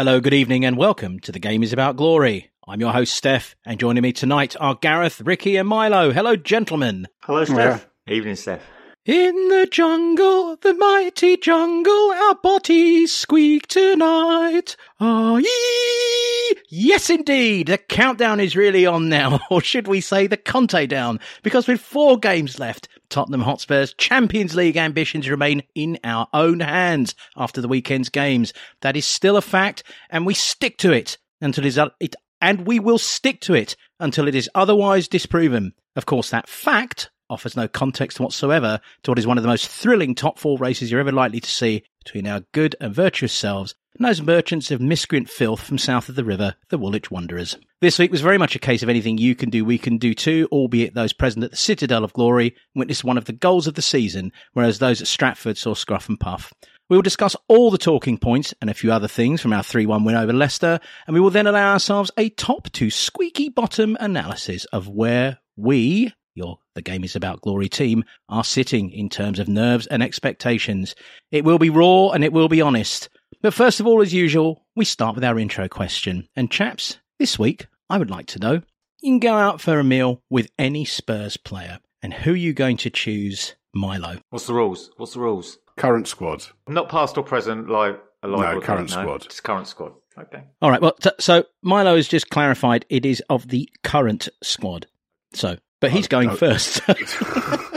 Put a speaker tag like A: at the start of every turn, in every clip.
A: Hello, good evening, and welcome to The Game is About Glory. I'm your host, Steff, and joining me tonight are Gareth, Ricky, and Milo. Hello, gentlemen.
B: Hello, Steff.
C: Evening, Steff.
A: In the jungle, the mighty jungle, our bodies squeak tonight. Ah, yee! Yes, indeed. The countdown is really on now, or should we say the Conte down? Because with four games left, Tottenham Hotspur's Champions League ambitions remain in our own hands after the weekend's games. That is still a fact, and we stick to it until it and we will stick to it until it is otherwise disproven. Of course, that fact offers no context whatsoever to what is one of the most thrilling top four races you're ever likely to see between our good and virtuous selves and those merchants of miscreant filth from south of the river, the Woolwich Wanderers. This week was very much a case of anything you can do, we can do too, albeit those present at the Citadel of Glory witnessed one of the goals of the season, whereas those at Stratford saw scruff and puff. We will discuss all the talking points and a few other things from our 3 1 win over Leicester, and we will then allow ourselves a top to squeaky bottom analysis of where we, your The Game is About Glory team, are sitting in terms of nerves and expectations. It will be raw and it will be honest. But first of all, as usual, we start with our intro question. And chaps, this week, I would like to know you can go out for a meal with any Spurs player, and who are you going to choose, Milo?
C: What's the rules? What's the rules?
D: Current squad.
C: Not past or present, live. alive
D: No,
C: or
D: current
C: dead,
D: squad.
C: It's current squad. Okay.
A: All right. Well, t- so Milo has just clarified it is of the current squad. So, but he's
D: Oh,
A: going
D: no.
A: first.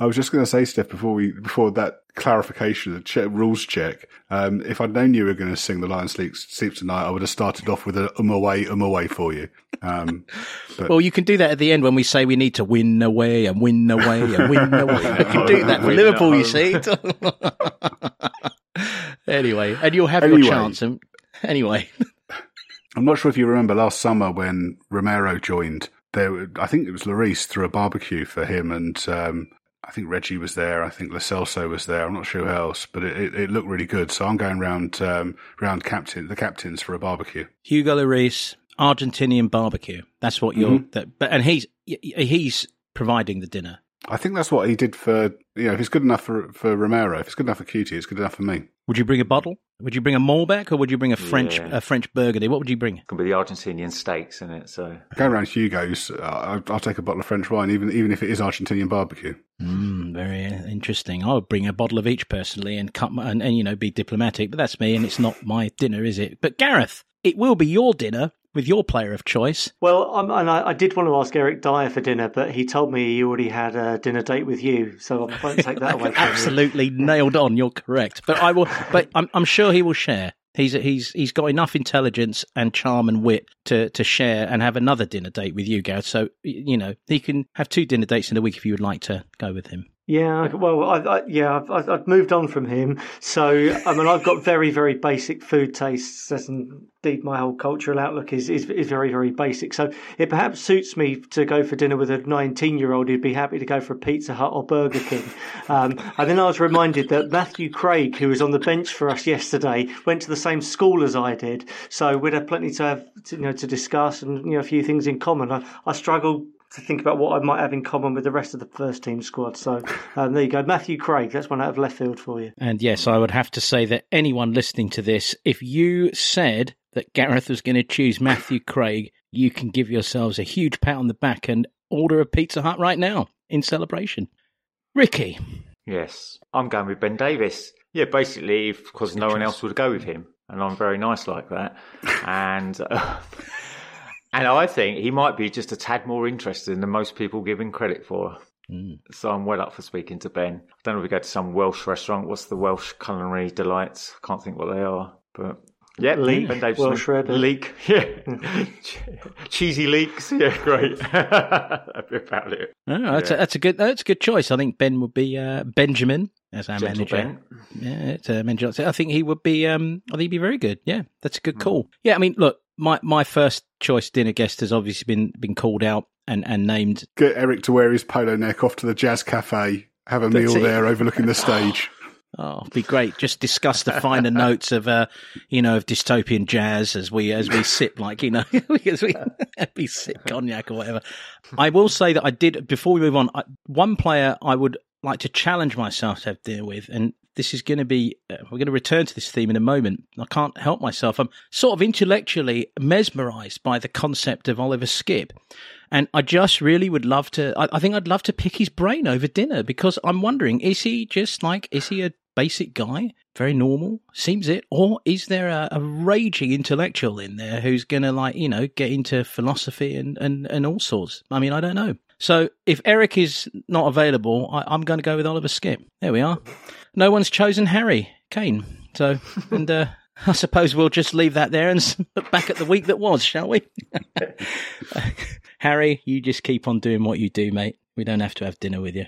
D: I was just going to say, Steff, before we before that clarification, the che- rules check. Um, if I'd known you were going to sing "The Lion Sleeps, Sleeps Tonight," I would have started off with a "um away, um away" for you. Um,
A: well, you can do that at the end when we say we need to win away and win away and win away. You can do that for Liverpool, you see. anyway, and you'll have
D: Anyway.
A: your chance. And anyway,
D: I'm not sure if you remember last summer when Romero joined. There, I think it was Lloris threw a barbecue for him, and um, I think Reggie was there. I think Lo Celso was there. I'm not sure who else, but it, it, it looked really good. So I'm going round um, round captain the captains for a barbecue.
A: Hugo Lloris, Argentinian barbecue. That's what you're.
D: Mm-hmm.
A: That, but and he's he's providing the dinner.
D: I think that's what he did for you know. If it's good enough for for Romero, if it's good enough for Cuti, it's good enough for me.
A: Would you bring a bottle? Would you bring a Malbec or would you bring a French
C: Yeah.
A: a French Burgundy? What would you bring?
C: Could be the Argentinian steaks in it. So
D: Going around Hugo's, uh, I'll, I'll take a bottle of French wine, even even if it is Argentinian barbecue.
A: Mm, very interesting. I would bring a bottle of each personally and cut my, and, and you know be diplomatic, but that's me, and it's not my dinner, is it? But Gareth, it will be your dinner with your player of choice.
B: Well, um, and I, I did want to ask Eric Dier for dinner, but he told me he already had a dinner date with you, so I won't take that away.
A: Absolutely nailed on. You're correct. But I will. But I'm, I'm sure he will share. He's he's he's got enough intelligence and charm and wit to, to share and have another dinner date with you, Gareth. So you know he can have two dinner dates in a week if you would like to go with him.
B: Yeah, well, I, I, yeah, I've, I've moved on from him. So, I mean, I've got very, very basic food tastes. That's indeed my whole cultural outlook is, is, is very, very basic. So, it perhaps suits me to go for dinner with a 19 year old who'd be happy to go for a Pizza Hut or Burger King. Um, and then I was reminded that Matthew Craig, who was on the bench for us yesterday, went to the same school as I did. So, we'd have plenty to have, to, you know, to discuss and, you know, a few things in common. I, I struggle to think about what I might have in common with the rest of the first team squad. So um, there you go, Matthew Craig. That's one out of left field for you.
A: And yes, I would have to say that anyone listening to this, if you said that Gareth was going to choose Matthew Craig, you can give yourselves a huge pat on the back and order a Pizza Hut right now in celebration. Ricky,
C: yes, I'm going with Ben Davies. Yeah, basically, because no one else would go with him, and I'm very nice like that. and uh, and I think he might be just a tad more interesting than most people give him credit for.
A: Mm.
C: So I'm well up for speaking to Ben. I don't know if we go to some Welsh restaurant. What's the Welsh culinary delights? I can't think what they are, but yeah,
B: Leek,
C: Ben Davies.
B: Welsh rarebit.
C: leek, yeah, cheesy leeks, yeah, great. That'd be about it.
A: Oh, that's, a, that's a good that's a good choice. I think Ben would be uh, Benjamin as our
C: Gentle
A: manager.
C: Ben.
A: Yeah, it's a manager. I think he would be. Um, I think he'd be very good. Yeah, that's a good
C: Hmm.
A: call. Yeah, I mean, look, my my first choice dinner guest has obviously been been called out and and named.
D: Get Eric to wear his polo neck off to the Jazz Cafe, have a
A: That's
D: meal
A: it.
D: there overlooking the stage.
A: Oh, it'd be great. Just discuss the finer notes of, uh, you know, of dystopian jazz as we as we sip, like you know, as we we sip cognac or whatever. I will say that I did before we move on. I, one player I would like to challenge myself to have dinner with, and this is going to be, uh, we're going to return to this theme in a moment. I can't help myself. I'm sort of intellectually mesmerized by the concept of Oliver Skipp. And I just really would love to, I, I think I'd love to pick his brain over dinner because I'm wondering, is he just like, is he a basic guy, very normal, seems it, or is there a, a raging intellectual in there who's going to like you know get into philosophy and, and and all sorts? I mean, I don't know. So if Eric is not available, I, am going to go with Oliver Skipp. There we are. No one's chosen Harry Kane. So and uh, I suppose we'll just leave that there and look back at the week that was, shall we? Harry, you just keep on doing what you do, mate. We don't have to have dinner with you.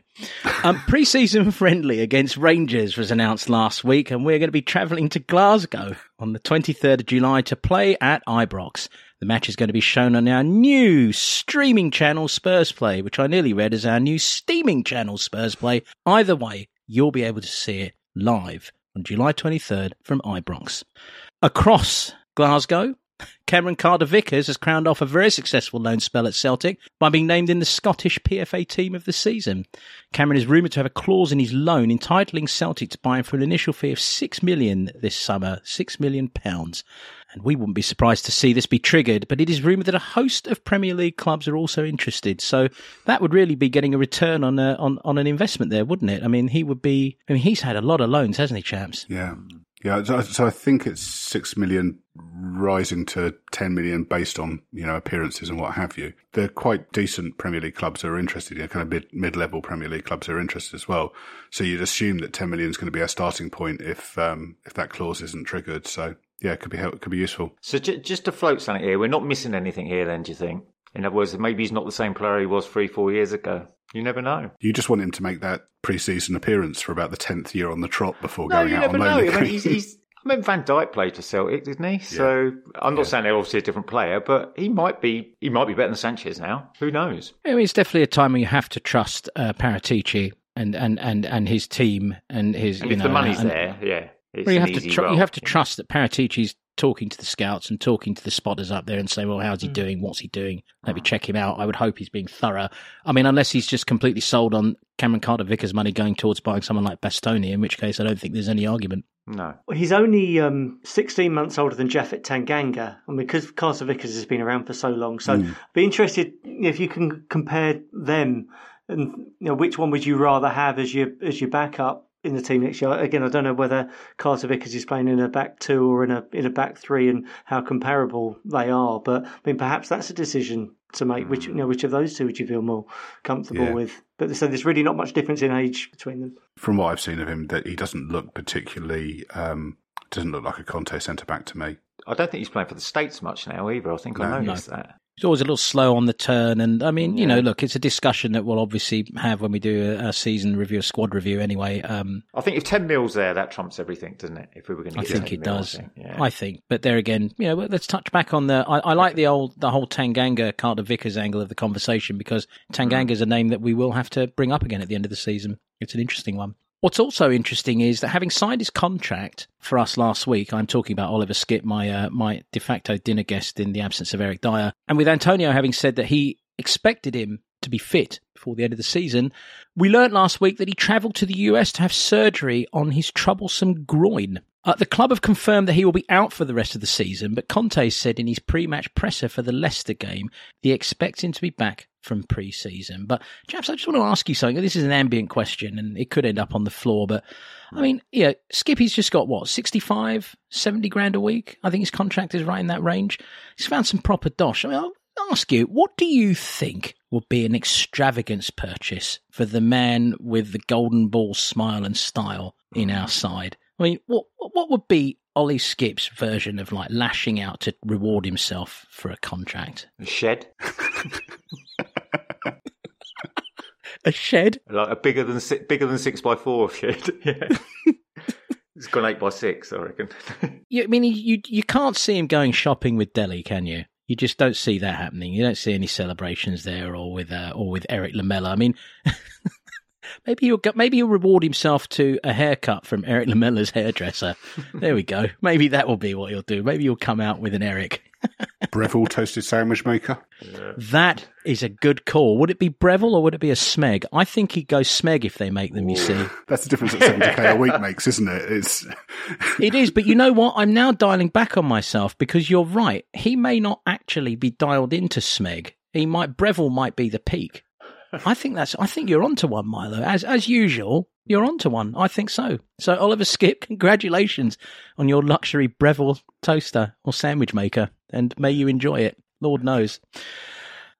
A: Um, Pre season friendly against Rangers was announced last week, and we're going to be travelling to Glasgow on the 23rd of July to play at Ibrox. The match is going to be shown on our new streaming channel, Spurs Play, which I nearly read as our new steaming channel, Spurs Play. Either way, you'll be able to see it live on July 23rd from Ibrox. Across Glasgow, Cameron Carter Vickers has crowned off a very successful loan spell at Celtic by being named in the Scottish PFA team of the season. Cameron is rumoured to have a clause in his loan entitling Celtic to buy him for an initial fee of six million this summer, six million pounds. And we wouldn't be surprised to see this be triggered, but it is rumoured that a host of Premier League clubs are also interested. So that would really be getting a return on a, on on an investment there, wouldn't it? I mean, he would be. I mean, he's had a lot of loans, hasn't he, champs?
D: Yeah. Yeah, so, so I think it's six million rising to 10 million based on, you know, appearances and what have you. They're quite decent Premier League clubs are interested, you know, kind of mid, mid-level Premier League clubs are interested as well. So you'd assume that 10 million is going to be a starting point if, um, if that clause isn't triggered. So yeah, it could be, it could be useful.
C: So j- just to float something here, we're not missing anything here then, do you think? In other words, maybe he's not the same player he was three, four years ago. You never know.
D: You just want him to make that pre-season appearance for about the tenth year on the trot before
C: no,
D: going out on loan.
C: I mean, he's, he's, I mean, Van Dijk played for Celtic, didn't he? So I'm not yeah. saying they're obviously a different player, but he might be. He might be better than Sanchez now. Who knows?
A: I mean, it's definitely a time when you have to trust uh, Paratici and, and, and, and his team and his.
C: And
A: you
C: if
A: know,
C: the money's
A: and,
C: there, yeah.
A: Well, you have to tr- you have to trust that Paratici's talking to the scouts and talking to the spotters up there and saying, well, how's he mm. doing? What's he doing? Let me hmm. check him out. I would hope he's being thorough. I mean, unless he's just completely sold on Cameron Carter Vickers' money going towards buying someone like Bastoni, in which case I don't think there's any argument.
C: No.
B: He's only um, 16 months older than Japhet Tanganga. And because Carter Vickers has been around for so long. So mm. be interested if you can compare them and you know which one would you rather have as your as your backup in the team next year. Again, I don't know whether Carter Vickers is playing in a back two or in a in a back three, and how comparable they are. But I mean, perhaps that's a decision to make. Which you know, which of those two would you feel more comfortable yeah. with? But so there's really not much difference in age between them.
D: From what I've seen of him, that he doesn't look particularly um, doesn't look like a Conte centre back to me.
C: I don't think he's playing for the States much now either. I think no, I noticed no. that.
A: He's always a little slow on the turn, and I mean, you know, look, it's a discussion that we'll obviously have when we do a, a season review, a squad review, anyway. Um,
C: I think if ten mils there, that trumps everything, doesn't it? If we were going to, I
A: think
C: it
A: mil, does. I think. Yeah. I think, but there again, you know, let's touch back on the. I, I like the old, the whole Tanganga Carter Vickers angle of the conversation because Tanganga is a name that we will have to bring up again at the end of the season. It's an interesting one. What's also interesting is that having signed his contract for us last week, I'm talking about Oliver Skipp, my uh, my de facto dinner guest in the absence of Eric Dier, and with Antonio having said that he expected him to be fit before the end of the season, we learnt last week that he travelled to the US to have surgery on his troublesome groin. Uh, the club have confirmed that he will be out for the rest of the season, but Conte said in his pre-match presser for the Leicester game, they expect him to be back from pre-season. But chaps, I just want to ask you something. This is an ambient question and it could end up on the floor, but I mean, yeah, Skippy's just got what, 65, 70 grand a week? I think his contract is right in that range. He's found some proper dosh. I mean, I'll ask you, what do you think would be an extravagance purchase for the man with the golden ball smile and style in our side? I mean, what what would be Ollie Skipp's version of like lashing out to reward himself for a contract?
C: A shed.
A: a shed,
C: like a bigger than bigger than six by four shed. Yeah. It's gone eight by six, I reckon.
A: yeah, I mean, you you can't see him going shopping with Dele, can you? You just don't see that happening. You don't see any celebrations there, or with uh, or with Erik Lamela. I mean, Maybe he'll get, maybe he'll reward himself to a haircut from Erik Lamela's hairdresser. there we go. Maybe that will be what he'll do. Maybe he'll come out with an Eric.
D: Breville toasted sandwich maker.
A: That is a good call. Would it be Breville or would it be a Smeg? I think he'd go Smeg if they make them. You see,
D: That's the difference that 70k a week makes, isn't it? It's
A: it is. But you know what? I'm now dialing back on myself because you're right. He may not actually be dialed into Smeg. He might Breville might be the peak. I think that's. I think you're onto one, Milo. As as usual, you're onto one. I think so. So Oliver Skipp, congratulations on your luxury Breville toaster or sandwich maker, and may you enjoy it. Lord knows.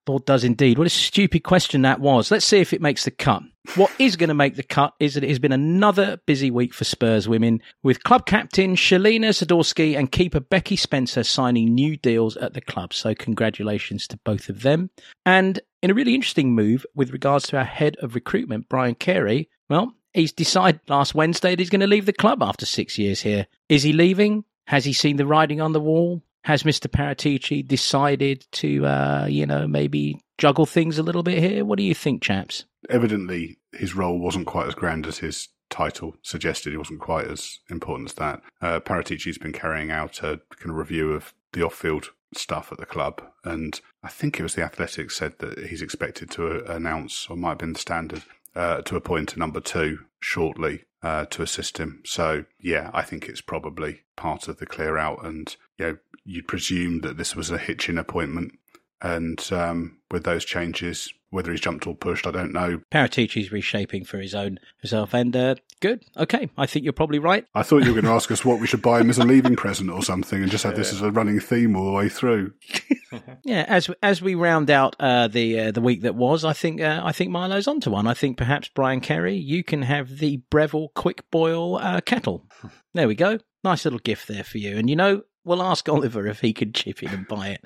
A: Lord does indeed. What a stupid question that was. Let's see if it makes the cut. What is going to make the cut is that it has been another busy week for Spurs women, with club captain Shelina Zadorsky and keeper Becky Spencer signing new deals at the club. So, congratulations to both of them. And in a really interesting move with regards to our head of recruitment, Brian Carey, well, he's decided last Wednesday that he's going to leave the club after six years here. Is he leaving? Has he seen the writing on the wall? Has Mr. Paratici decided to, uh, you know, maybe juggle things a little bit here? What do you think, chaps?
D: evidently his role wasn't quite as grand as his title suggested. It wasn't quite as important as that. Uh, Paratici's been carrying out a kind of review of the off-field stuff at the club, and I think it was the Athletics said that he's expected to uh, announce, or might have been the standard, uh, to appoint a number two shortly uh, to assist him. So yeah, I think it's probably part of the clear out, and you know, you'd presume that this was a hitching appointment, and um, with those changes, whether he's jumped or pushed, I don't know.
A: Paratici's reshaping for his own himself, and uh, good. Okay, I think you're probably right.
D: I thought you were going to ask us what we should buy him as a leaving present or something, and just have this as a running theme all the way through.
A: Yeah, as as we round out uh, the uh, the week that was, I think uh, I think Milo's onto one. I think perhaps Brian Carey, you can have the Breville quick boil uh, kettle. There we go. Nice little gift there for you. And you know, we'll ask Oliver if he could chip in and buy it.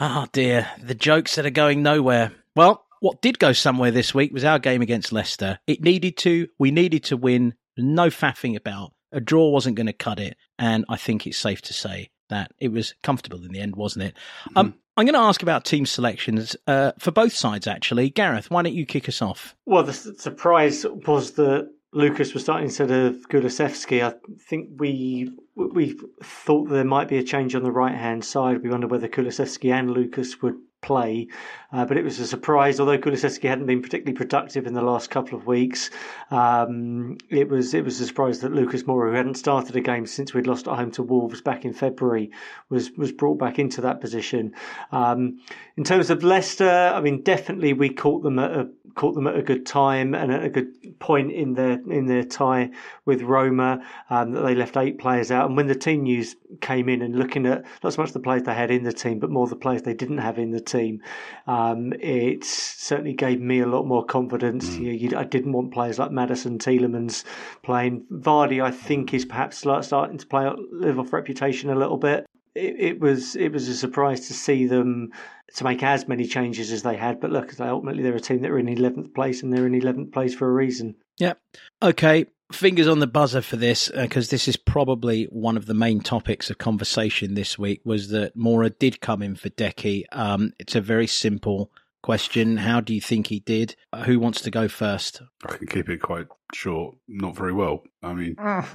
A: oh dear, the jokes that are going nowhere. Well, what did go somewhere this week was our game against Leicester. It needed to. We needed to win. No faffing about. A draw wasn't going to cut it, and I think it's safe to say that it was comfortable in the end, wasn't it? Um, I'm going to ask about team selections uh, for both sides, actually. Gareth, why don't you kick us off?
B: Well, the s- surprise was that Lucas was starting instead of Kulusevski. I think we we thought there might be a change on the right hand side. We wondered whether Kulusevski and Lucas would play, uh, but it was a surprise. Although Kulusevski hadn't been particularly productive in the last couple of weeks, um, it was it was a surprise that Lucas Moura, who hadn't started a game since we'd lost at home to Wolves back in February, was was brought back into that position. Um, in terms of Leicester, I mean, definitely we caught them at a caught them at a good time and at a good point in their in their tie with Roma. Um, that they left eight players out, and when the team news came in and looking at not so much the players they had in the team, but more the players they didn't have in the team, um, it certainly gave me a lot more confidence. You, you, I didn't want players like Maddison, Tielemans playing. Vardy, I think, is perhaps starting to play live off reputation a little bit. It, it was it was a surprise to see them to make as many changes as they had. But look, ultimately they're a team that are in eleventh place, and they're in eleventh place for a reason.
A: Yep. Okay. Fingers on the buzzer for this, because this is probably one of the main topics of conversation this week. Was that Moura did come in for Deki? Um, it's a very simple question. How do you think he did? Uh, who wants to go first?
D: I can keep it quite short. Not very well. I mean,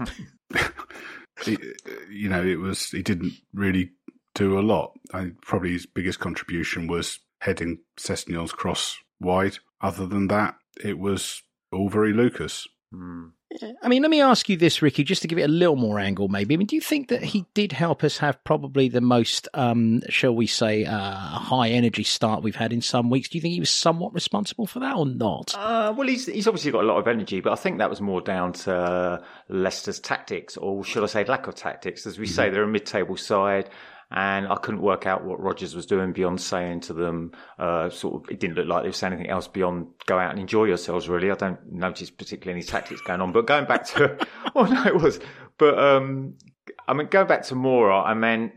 D: he, you know, it was he didn't really do a lot. I, probably his biggest contribution was heading Sessegnon's cross wide. Other than that, it was all very Lucas.
A: I mean, let me ask you this, Ricky, just to give it a little more angle, maybe. I mean, do you think that he did help us have probably the most, um, shall we say, uh, high energy start we've had in some weeks? Do you think he was somewhat responsible for that or not?
C: Uh, well, he's he's obviously got a lot of energy, but I think that was more down to Leicester's tactics, or should I say, lack of tactics. As we say, they're a mid-table side, and I couldn't work out what Rodgers was doing beyond saying to them, uh, sort of, it didn't look like they were saying anything else beyond go out and enjoy yourselves. Really, I don't notice particularly any tactics going on. But going back to, oh no, it was. But um, I mean, going back to Moura, I mean.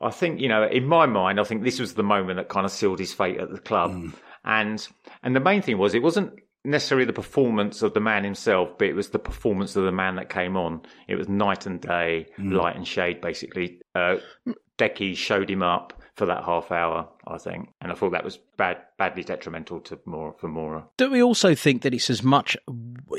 C: I think you know, in my mind, I think this was the moment that kind of sealed his fate at the club, and and the main thing was it wasn't necessarily the performance of the man himself, but it was the performance of the man that came on. It was night and day, light and shade, basically. Uh, Deki showed him up, for that half hour. I think, and I thought that was bad, badly detrimental to Moura for Moura.
A: Don't we also think that it's as much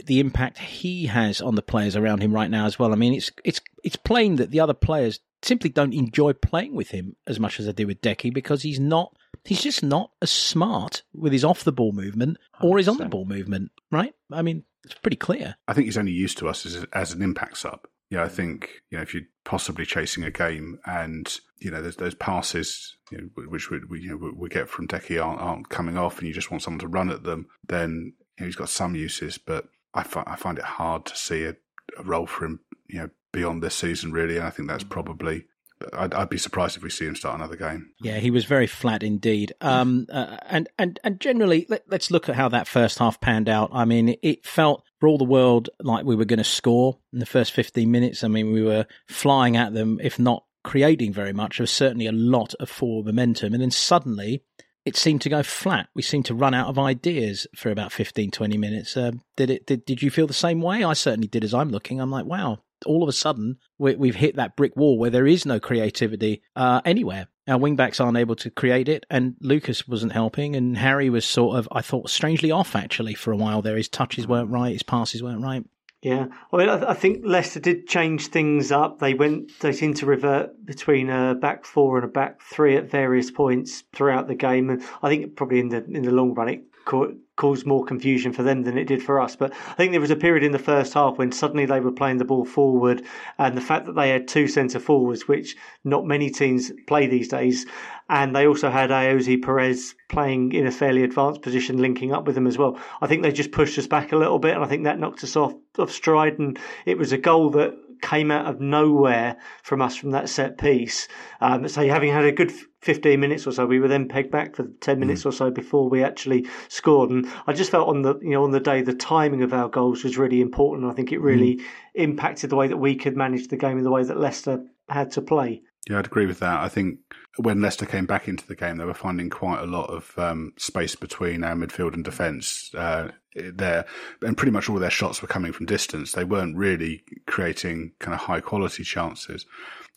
A: the impact he has on the players around him right now as well? I mean, it's it's it's plain that the other players simply don't enjoy playing with him as much as they do with Deki because he's not he's just not as smart with his off the ball movement or his on the ball movement, right? I mean, it's pretty clear.
D: I think he's only used to us as, as an impact sub. Yeah, I think you know if you're possibly chasing a game and you know there's those passes you know, which we, we, you know, we get from Deki aren't, aren't coming off, and you just want someone to run at them, then you know, he's got some uses, but I, fi- I find it hard to see a, a role for him, you know, beyond this season really, and I think that's probably I'd, I'd, be surprised if we see him start another game.
A: Yeah, he was very flat indeed. Um, uh, and and and generally, let, us look at how that first half panned out. I mean, it felt for all the world like we were going to score in the first fifteen minutes. I mean, we were flying at them, if not creating very much. There was certainly a lot of forward momentum, and then suddenly. It seemed to go flat. We seemed to run out of ideas for about 15, 20 minutes. Uh, did it? Did, did you feel the same way? I certainly did. As I'm looking, I'm like, wow, all of a sudden we, have hit that brick wall where there is no creativity uh, anywhere. Our wingbacks aren't able to create it, and Lucas wasn't helping, and Harry was sort of, I thought, strangely off actually for a while there. His touches weren't right, his passes weren't right.
B: Yeah, I mean, I, think Leicester did change things up. They went, they seemed to revert between a back four and a back three at various points throughout the game, and I think probably in the in the long run it caused more confusion for them than it did for us. But I think there was a period in the first half when suddenly they were playing the ball forward, and the fact that they had two centre forwards, which not many teams play these days, and they also had Ayoze Perez playing in a fairly advanced position, linking up with them as well. I think they just pushed us back a little bit, and I think that knocked us off off stride. And it was a goal that came out of nowhere from us from that set piece. Um, so having had a good 15 minutes or so, we were then pegged back for 10 minutes mm. or so before we actually scored. And I just felt on the, you know, on the day, the timing of our goals was really important. I think it really mm. impacted the way that we could manage the game and the way that Leicester had to play.
D: Yeah, I'd agree with that. I think when Leicester came back into the game, they were finding quite a lot of um, space between our midfield and defence uh, there, and pretty much all their shots were coming from distance. They weren't really creating kind of high quality chances.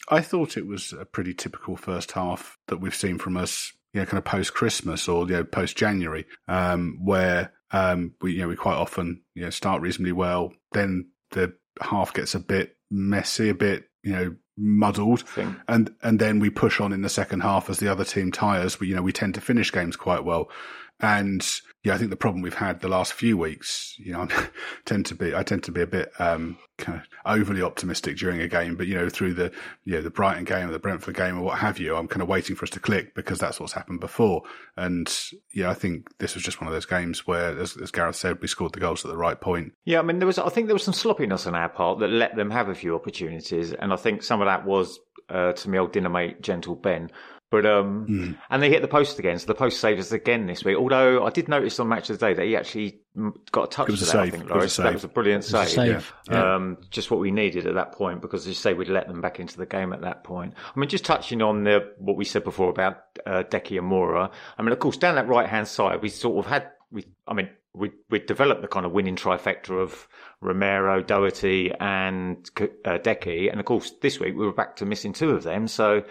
D: I thought it was a pretty typical first half that we've seen from us, you know, kind of post Christmas or you know, post January, um, where um, we you know we quite often you know start reasonably well, then the half gets a bit messy, a bit you know muddled, and and then we push on in the second half as the other team tires. We you know we tend to finish games quite well, and yeah, I think the problem we've had the last few weeks, you know, I tend to be I tend to be a bit um, kind of overly optimistic during a game, but you know, through the you know the Brighton game or the Brentford game or what have you, I'm kind of waiting for us to click because that's what's happened before. And yeah, I think this was just one of those games where, as, as Gareth said, we scored the goals at the right point.
C: Yeah, I mean, there was I think there was some sloppiness on our part that let them have a few opportunities, and I think some of that was uh, to my old dinner mate, Gentle Ben but um, mm. and they hit the post again, so the post saved us again this week. Although I did notice on Match of the Day that he actually got a touch to that. I think Lloris, that was a brilliant save.
A: A save.
C: Yeah. Um, just what we needed at that point because, as you say, we'd let them back into the game at that point. I mean, just touching on the what we said before about uh, Deki and Moura. I mean, of course, down that right hand side, we sort of had we. I mean, we we developed the kind of winning trifecta of Romero, Doherty, and uh, Deki, and of course, this week we were back to missing two of them. So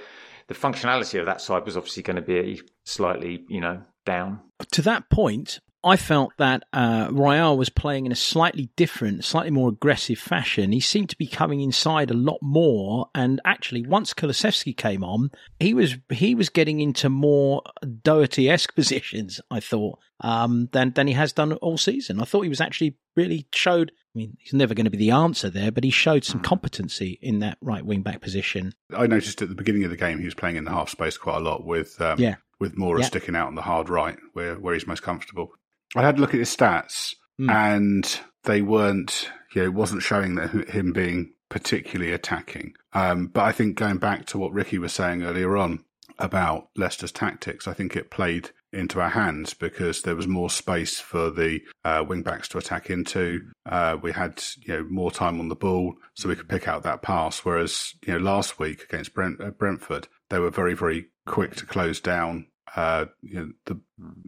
C: the functionality of that side was obviously going to be slightly, you know, down.
A: To that point, I felt that uh, was playing in a slightly different, slightly more aggressive fashion. He seemed to be coming inside a lot more, and actually, once Kulusevski came on, he was he was getting into more Doherty esque positions. I thought um, than than he has done all season. I thought he was actually really showed I mean, he's never going to be the answer there, but he showed some hmm. competency in that right wing back position.
D: I noticed at the beginning of the game he was playing in the half space quite a lot with um, yeah. with Moura yeah. sticking out on the hard right where where he's most comfortable. I had a look at his stats mm. and they weren't, you know, it wasn't showing that him being particularly attacking. Um, but I think going back to what Ricky was saying earlier on about Leicester's tactics, I think it played into our hands because there was more space for the uh, wing backs to attack into. Uh, we had you know more time on the ball, so we could pick out that pass. Whereas you know last week against Brent, uh, Brentford, they were very very quick to close down. Uh, you know, the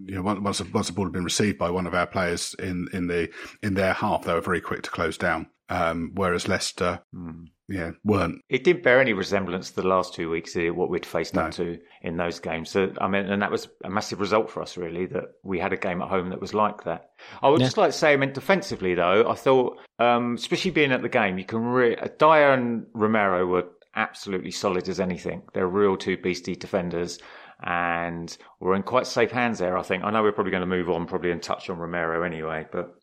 D: you know once once the ball had been received by one of our players in in the in their half, they were very quick to close down. Um, whereas Leicester, mm. Yeah, weren't.
C: It didn't bear any resemblance to the last two weeks, did it, what we'd faced
D: No.
C: up to in those games. So, I mean, and that was a massive result for us, really, that we had a game at home that was like that. I would
A: Yeah.
C: just like to say, I mean, defensively, though, I thought, um, especially being at the game, you can really. Dier and Romero were absolutely solid as anything. They're real two beastie defenders. And we're in quite safe hands there, I think. I know we're probably going to move on, probably, and touch on Romero anyway, but.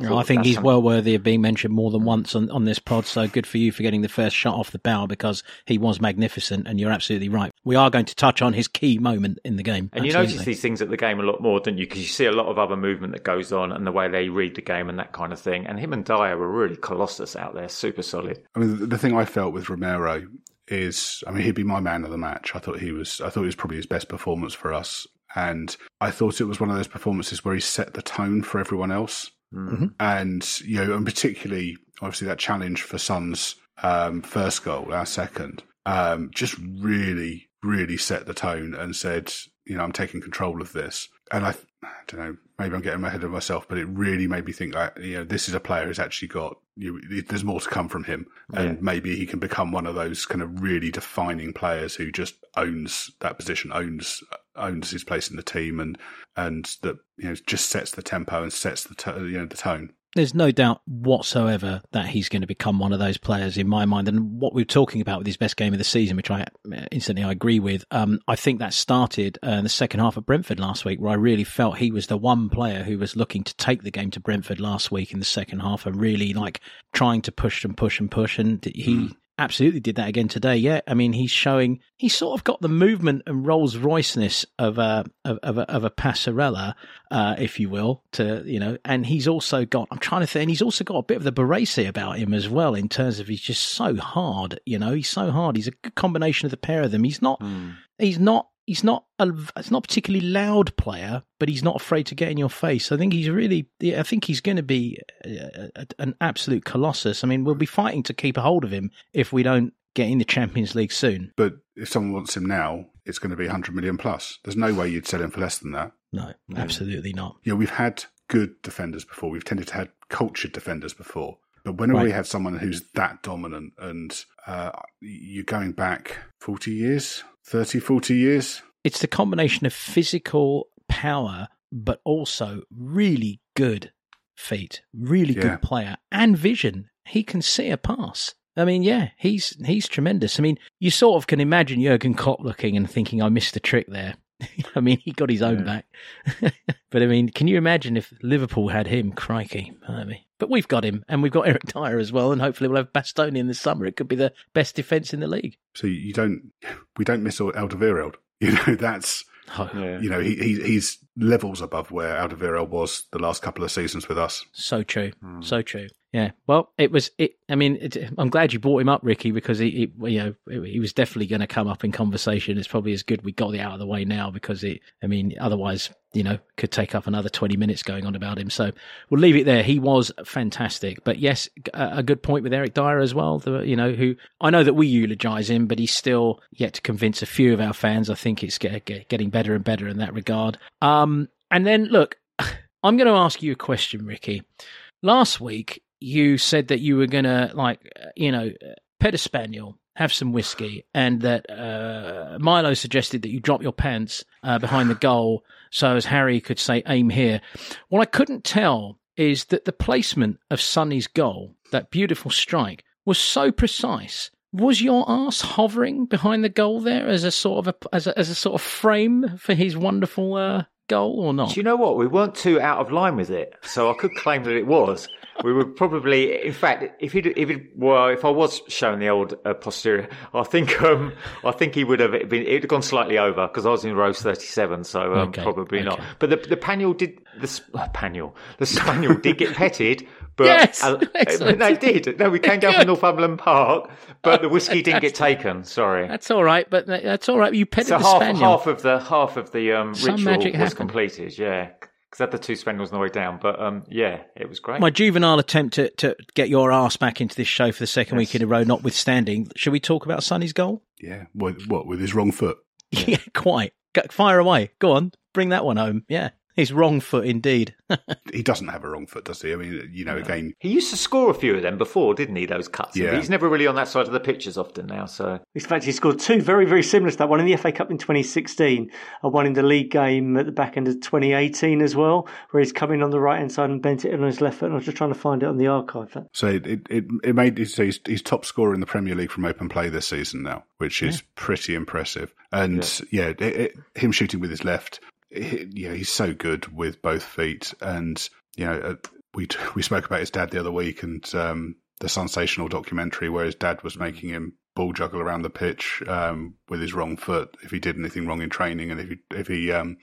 A: No, I think he's
C: some-
A: well worthy of being mentioned more than once on, on this pod. So good for you for getting the first shot off the bow because he was magnificent. And you're absolutely right. We are going to touch on his key moment in the game.
C: And you notice these things at the game a lot more, don't you? Because you see a lot of other movement that goes on and the way they read the game and that kind of thing. And him and Dier were really colossus out there, super solid.
D: I mean, the, the thing I felt with Romero is, I mean, he'd be my man of the match. I thought he was, I thought he was probably his best performance for us, and I thought it was one of those performances where he set the tone for everyone else.
C: Mm.
D: and you know, and particularly obviously that challenge for Son's um, first goal, our second, um, just really, really set the tone and said, you know, I'm taking control of this. And I, I don't know, maybe I'm getting ahead of myself, but it really made me think that you know this is a player who's actually got you, there's more to come from him, and
C: Yeah.
D: maybe he can become one of those kind of really defining players who just owns that position, owns owns his place in the team, and and that you know just sets the tempo and sets the to, you know the tone.
A: There's no doubt whatsoever that he's going to become one of those players in my mind. And what we're talking about with his best game of the season, which I uh, instantly I agree with, um, I think that started uh, in the second half of Brentford last week, where I really felt he was the one player who was looking to take the game to Brentford last week in the second half and really like trying to push and push and push. And he absolutely did that again today. Yeah, I mean he's showing he's sort of got the movement and Rolls Royceness of a of, of a of a Passarella, uh, if you will, to you know, and he's also got I'm trying to think, and he's also got a bit of the Baresi about him as well in terms of he's just so hard. You know, he's so hard. He's a good combination of the pair of them. He's not
C: Mm.
A: he's not he's not a it's not a particularly loud player, but he's not afraid to get in your face. I think he's really I think he's going to be a, a, an absolute colossus. I mean, we'll be fighting to keep a hold of him if we don't get in the Champions League soon.
D: But if someone wants him now, it's going to be 100 million plus. There's no way you'd sell him for less than that.
A: No, absolutely not.
D: Yeah, we've had good defenders before. We've tended to have cultured defenders before. But whenever
A: Right.
D: we had someone who's that dominant and uh, you're going back 40 years, 30, 40 years,
A: It's the combination of physical power, but also really good feet, really
D: Yeah.
A: good player, and vision. He can see a pass. I mean, yeah, he's he's tremendous. I mean, you sort of can imagine Jurgen Klopp looking and thinking, "I missed the trick there." I mean, he got his own
D: Yeah.
A: back. but I mean, can you imagine if Liverpool had him? Crikey, I mean, but we've got him, and we've got Eric Dier as well, and hopefully we'll have Bastoni in the summer. It could be the best defence in the league.
D: so you don't, we don't miss Alderweireld. You know, that's,
A: Oh,
C: Yeah.
D: you know, he, he he's levels above where Alderweireld was the last couple of seasons with us.
A: So true,
C: Hmm.
A: so true. Yeah. Well, it was. It. I mean, it, I'm glad you brought him up, Ricky, because he, he you know, he was definitely going to come up in conversation. It's probably as good we got it out of the way now because it. I mean, otherwise, you know, could take up another 20 minutes going on about him. So we'll leave it there. He was fantastic, but yes, a, good point with Eric Dier as well. The, you know, who I know that we eulogise him, but he's still yet to convince a few of our fans. I think it's get, get, getting better and better in that regard. Um, and then look, I'm going to ask you a question, Ricky. Last week, you said that you were going to, like, you know, pet a spaniel, have some whiskey, and that uh, Milo suggested that you drop your pants uh, behind the goal so as Harry could say, aim here. What I couldn't tell is that the placement of Sonny's goal, that beautiful strike, was so precise. Was your ass hovering behind the goal there as a sort of a, as a, as a sort of frame for his wonderful uh, goal or not?
C: Do you know what? We weren't too out of line with it, so I could claim that it was. We were probably, in fact, if it, if it, well, if I was showing the old uh, posterior, I think, um, I think he would have been, it would have gone slightly over because I was in row thirty-seven, so um,
A: Okay,
C: probably not. But the the panel did the uh, panel, the spaniel did get petted, but
A: Yes,
C: uh,
A: excellent.
C: no, it did. No, we came down
A: Good.
C: from Northumberland Park, but the whiskey didn't get taken. Sorry.
A: That's all right, but that's all right. You petted
C: So
A: the
C: half,
A: spaniel.
C: half of the half of the um, ritual
A: magic
C: was
A: happened.
C: completed. Yeah, because I had the two spaniels on the way down. But um, yeah, it was great.
A: My juvenile attempt to, to get your ass back into this show for the second week in a row, notwithstanding, should we talk about Sonny's goal?
D: Yeah. What, what with his wrong foot?
A: Yeah, quite. Go, fire away. Go on, bring that one home. Yeah. His wrong foot, indeed.
D: he doesn't have a wrong foot, does he? I mean, you know, again,
C: He used to score a few of them before, didn't he? Those cuts.
D: Yeah.
C: He's never really on that side of the pitch as often now. So
B: In fact, he scored two very, very similar to that one in the FA Cup in 2016, and one in the league game at the back end of 2018 as well, where he's coming on the right hand side and bent it in on his left foot. And I was just trying to find it on the archive.
D: so it it, it, it made so he's, he's top scorer in the Premier League from open play this season now, which is pretty impressive. And yeah, it, it, him shooting with his left, yeah, he's so good with both feet. And you know, uh, we we spoke about his dad the other week and um, the sensational documentary where his dad was making him ball juggle around the pitch um, with his wrong foot if he did anything wrong in training, and if he if he um,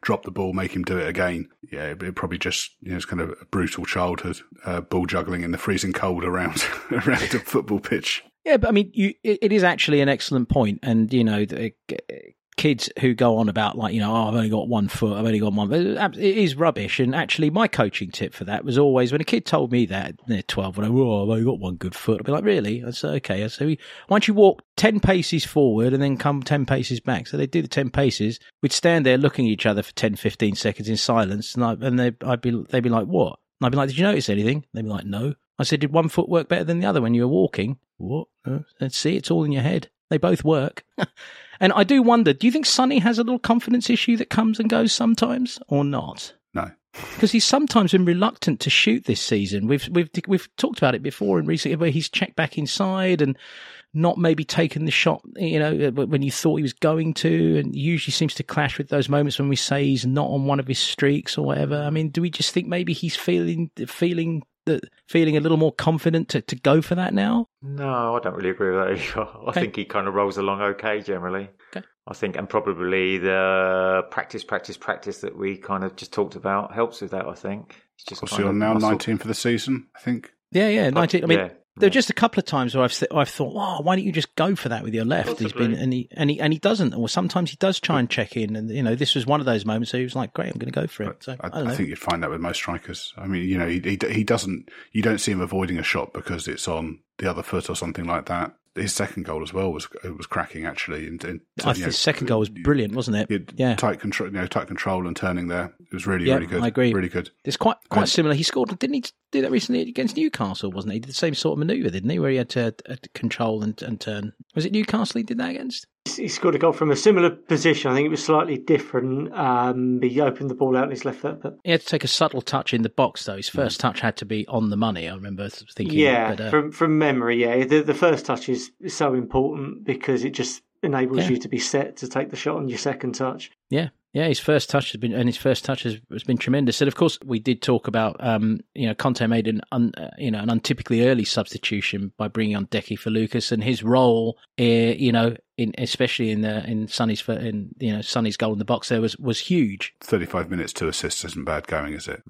D: dropped the ball, make him do it again. Yeah, it, probably just you know it's kind of a brutal childhood, uh, ball juggling in the freezing cold around around a football pitch.
A: Yeah, but I mean, you, it, it is actually an excellent point, and you know, kids who go on about like, you know, oh, I've only got one foot, I've only got one. It is rubbish. And actually, my coaching tip for that was always when a kid told me that they're twelve, when I, oh, I've only got one good foot, I'd be like, really? I said, okay. I said, why don't you walk ten paces forward and then come ten paces back? So they do the ten paces. We'd stand there looking at each other for 10, 15 seconds in silence, and, I, and they, I'd be, they'd be like, what? And I'd be like, did you notice anything? They'd be like, no. I said, did one foot work better than the other when you were walking? What? Uh, let's see, it's all in your head. They both work. and I do wonder, do you think Sonny has a little confidence issue that comes and goes sometimes or not?
D: No.
A: Because he's sometimes been reluctant to shoot this season. We've we've we've talked about it before in recent where he's checked back inside and not maybe taken the shot, you know, uh, when you thought he was going to, and usually seems to clash with those moments when we say he's not on one of his streaks or whatever. I mean, do we just think maybe he's feeling feeling that feeling a little more confident to, to go for that now?
C: No, I don't really agree with that either. I
A: Okay.
C: think he kind of rolls along okay generally.
A: Okay.
C: I think, and probably the practice, practice, practice that we kind of just talked about helps with that. I think it's just
D: What's
C: kind
D: he
C: of
D: on now?
C: muscle-
D: Nineteen for the season, I think.
A: Yeah, yeah, nineteen. I mean,
C: yeah,
A: there are
C: yeah.
A: just a couple of times where I've th- I've thought, wow, why don't you just go for that with your left? He's been and he and he and he doesn't, or sometimes he does try and check in, and you know, this was one of those moments. So he was like, great, I'm going to go for it. So I,
D: I. I think you'd find that with most strikers. I mean, you know, he, he he doesn't. You don't see him avoiding a shot because it's on the other foot or something like that. His second goal as well was it was cracking actually. And, and
A: I think
D: know,
A: second goal was brilliant, wasn't it? Yeah.
D: tight control, you know, tight control and turning there. It was really,
A: Yeah,
D: really good.
A: I agree.
D: Really good.
A: It's quite quite similar. He scored, didn't he? Do that recently against Newcastle, wasn't he? He did the same sort of manoeuvre, didn't he? Where he had to, uh, to control and, and turn. Was it Newcastle he did that against?
B: He scored a goal from a similar position. I think it was slightly different. Um, he opened the ball out in his left foot, but
A: He had to take a subtle touch in the box, though. His first touch had to be on the money. I remember thinking.
B: yeah,
A: but, uh,
B: from from memory, yeah, the the first touch is so important because it just enables
A: Yeah.
B: you to be set to take the shot on your second touch.
A: Yeah, yeah, his first touch has been, and his first touch has, has been tremendous. And of course, we did talk about, um, you know, Conte made an, un, uh, you know, an untypically early substitution by bringing on Deki for Lucas, and his role, uh, you know, in especially in the in Sonny's fir- in you know Sonny's goal in the box there was was huge.
D: Thirty-five minutes to assist isn't bad going, is it?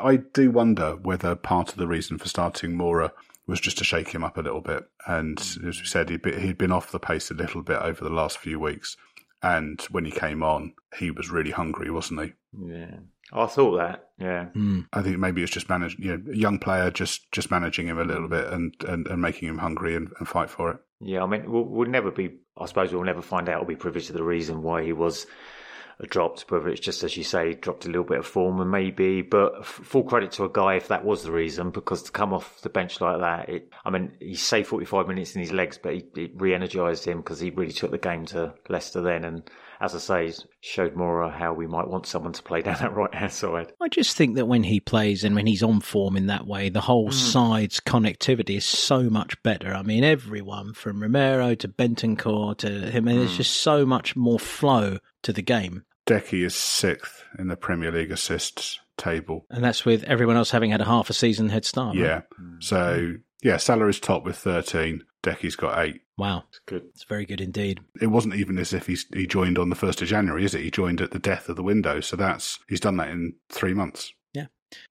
D: I do wonder whether part of the reason for starting Moura was just to shake him up a little bit. And as we said, he'd been, he'd been off the pace a little bit over the last few weeks. And when he came on, he was really hungry, wasn't he?
C: Yeah, I thought that. Yeah,
A: Mm.
D: I think maybe it's just managed, you know, a young player just just managing him a little bit and and, and making him hungry and, and fight for it.
C: yeah. I mean, we'll, we'll never be. I suppose we'll never find out or be privy to the reason why he was dropped. Whether it's just as you say, dropped a little bit of form, and maybe. But full credit to a guy if that was the reason, because to come off the bench like that, it. I mean, he saved forty five minutes in his legs, but he, it re-energised him because he really took the game to Leicester then, and as I say, showed more uh, how we might want someone to play down that right hand side.
A: I just think that when he plays and when he's on form in that way, the whole mm. side's connectivity is so much better. I mean, everyone from Romero to Bentancur to him, and there's mm. just so much more flow to the game.
D: Deki is sixth in the Premier League assists table.
A: And that's with everyone else having had a half a season head start. right?
D: Yeah. Mm. So yeah, Salah is top with thirteen. Deki's got eight.
A: Wow.
C: It's good.
A: It's very good indeed.
D: It wasn't even as if he's, he joined on the first of January, is it? He joined at the death of the window, so that's he's done that in three months. Yeah.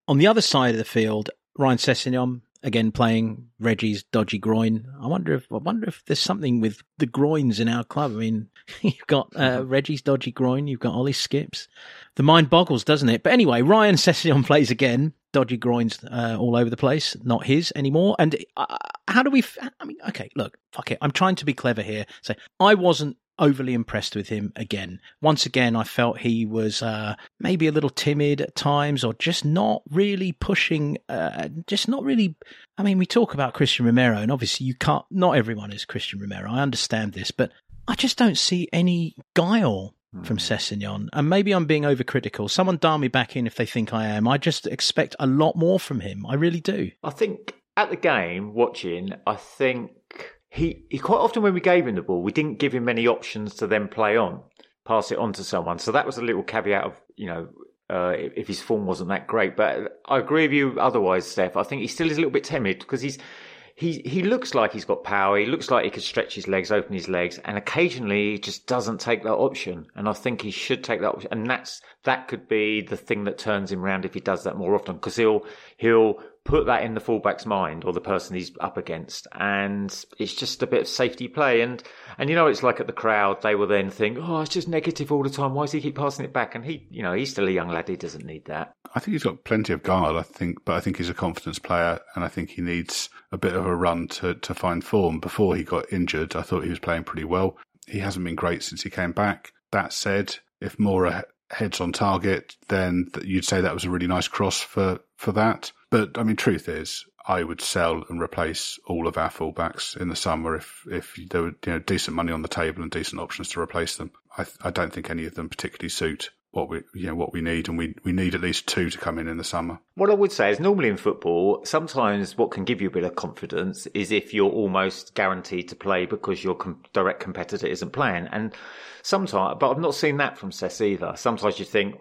A: On the other side of the field, Ryan Sessegnon again playing Reggie's dodgy groin. I wonder if I wonder if there's something with the groins in our club. I mean, you've got uh, Reggie's dodgy groin, you've got Ollie Skipp's. The mind boggles, doesn't it? But anyway, Ryan Sessegnon plays again. Dodgy groins uh, all over the place, not his anymore. And uh, how do we? f- I mean, okay, look, fuck it. I'm trying to be clever here. So I wasn't overly impressed with him again. Once again, I felt he was uh, maybe a little timid at times, or just not really pushing, uh, just not really. I mean, we talk about Cristian Romero, and obviously you can't. Not everyone is Cristian Romero. I understand this, but I just don't see any guile from Sessegnon. And maybe I'm being overcritical. Someone dial me back in if they think I am. I just expect a lot more from him. I really do.
C: I think at the game, watching, I think he, he quite often when we gave him the ball, we didn't give him many options to then play on, pass it on to someone. So that was a little caveat of, you know, uh, if his form wasn't that great. But I agree with you otherwise, Steff. I think he still is a little bit timid because he's he he looks like he's got power. He looks like he could stretch his legs, open his legs, and occasionally he just doesn't take that option. And I think he should take that option. And that's that could be the thing that turns him around if he does that more often, because he'll he'll put that in the fullback's mind or the person he's up against, and it's just a bit of safety play. And and you know, it's like at the crowd, they will then think, oh, it's just negative all the time. Why does he keep passing it back? And he, you know, he's still a young lad. He doesn't need that.
D: I think he's got plenty of guile. I think, but I think he's a confidence player, and I think he needs a bit of a run to to find form. Before he got injured, I thought he was playing pretty well. He hasn't been great since he came back. That said, if Moura heads on target, then you'd say that was a really nice cross for for that. But I mean, truth is, I would sell and replace all of our fullbacks in the summer if if there were you know decent money on the table and decent options to replace them. I I don't think any of them particularly suit what we you know what we need, and we we need at least two to come in in the summer.
C: What I would say is normally in football, sometimes what can give you a bit of confidence is if you're almost guaranteed to play because your com- direct competitor isn't playing, and sometimes, but I've not seen that from Cess either. Sometimes you think,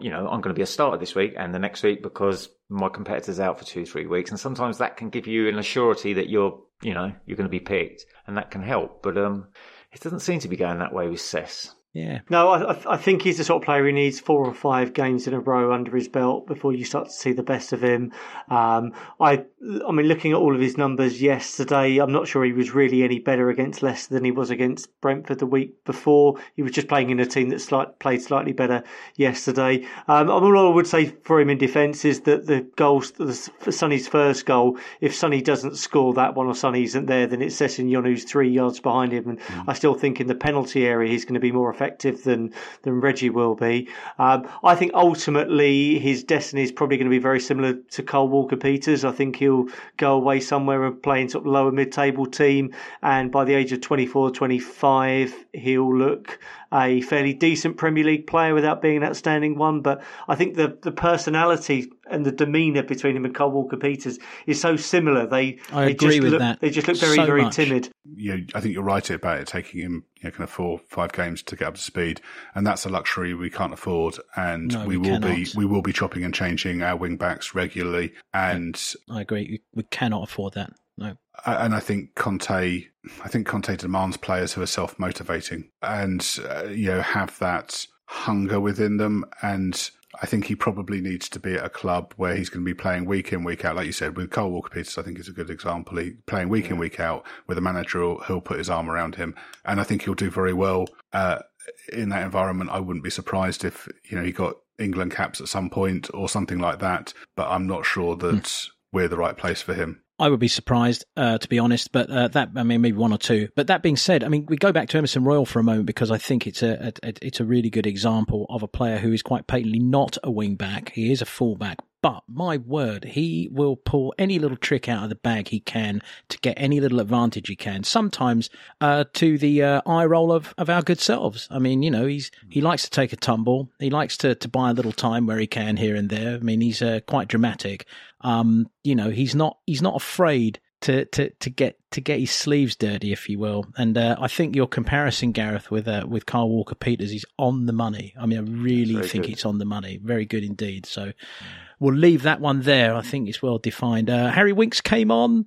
C: you know, I'm going to be a starter this week and the next week because my competitor's out for two, three weeks, and sometimes that can give you an assurity that you're, you know, you're going to be picked, and that can help. But um, it doesn't seem to be going that way with Cess.
A: Yeah.
B: No, I, I think he's the sort of player who needs four or five games in a row under his belt before you start to see the best of him. Um, I, I mean, looking at all of his numbers yesterday, I'm not sure he was really any better against Leicester than he was against Brentford the week before. He was just playing in a team that slight, played slightly better yesterday. Um, all I would say for him in defence is that the goals, the, Sonny's first goal, if Sonny doesn't score that one or Sonny isn't there, then it's Sessegnon who's three yards behind him. And mm. I still think in the penalty area he's going to be more effective effective than than Reggie will be. Um, I think ultimately his destiny is probably going to be very similar to Kyle Walker Peters. I think he'll go away somewhere and play in sort of lower mid table team, and by the age of 24, 25, he'll look a fairly decent Premier League player without being an outstanding one. But I think the the personality and the demeanour between him and Kyle Walker Peters is so similar. They
A: I
B: they
A: agree
B: just
A: with
B: look,
A: that.
B: They just look very
A: so
B: very
A: much.
B: timid.
D: Yeah, I think you're right about it taking him you know, kind of four five games to get up to speed, and that's a luxury we can't afford. And
A: No,
D: we,
A: we
D: will be we will be chopping and changing our wing backs regularly, and
A: I agree. We, we cannot afford that. No.
D: and I think Conte, I think Conte demands players who are self motivating and uh, you know have that hunger within them, and I think he probably needs to be at a club where he's going to be playing week in week out, like you said with Carl Walker Peters. I think is a good example. He playing week in week out with a manager who'll, put his arm around him, and I think he'll do very well uh, in that environment. I wouldn't be surprised if you know he got England caps at some point or something like that, but I'm not sure that we're the right place for him.
A: I would be surprised, uh, to be honest, but uh, that I mean maybe one or two. But that being said, I mean we go back to Emerson Royal for a moment because I think it's a, a it's a really good example of a player who is quite patently not a wing back. He is a fullback, but my word, he will pull any little trick out of the bag he can to get any little advantage he can. Sometimes uh, to the uh, eye roll of, of our good selves. I mean, you know, he's he likes to take a tumble. He likes to to buy a little time where he can here and there. I mean, he's uh, quite dramatic. Um, you know, he's not he's not afraid to, to, to get to get his sleeves dirty, if you will. And uh, I think your comparison, Gareth, with uh, with Carl Walker Peters is on the money. I mean, I really think
C: good.
A: it's on the money. Very good indeed. So we'll leave that one there. I think it's well defined. Uh, Harry Winks came on.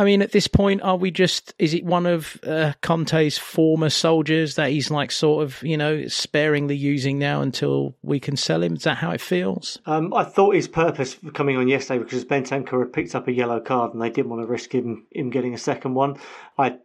A: I mean, at this point, are we just? Is it one of uh, Conte's former soldiers that he's like sort of, you know, sparingly using now until we can sell him? Is that how it feels?
B: Um, I thought his purpose for coming on yesterday because Bentancur had picked up a yellow card and they didn't want to risk him him getting a second one. I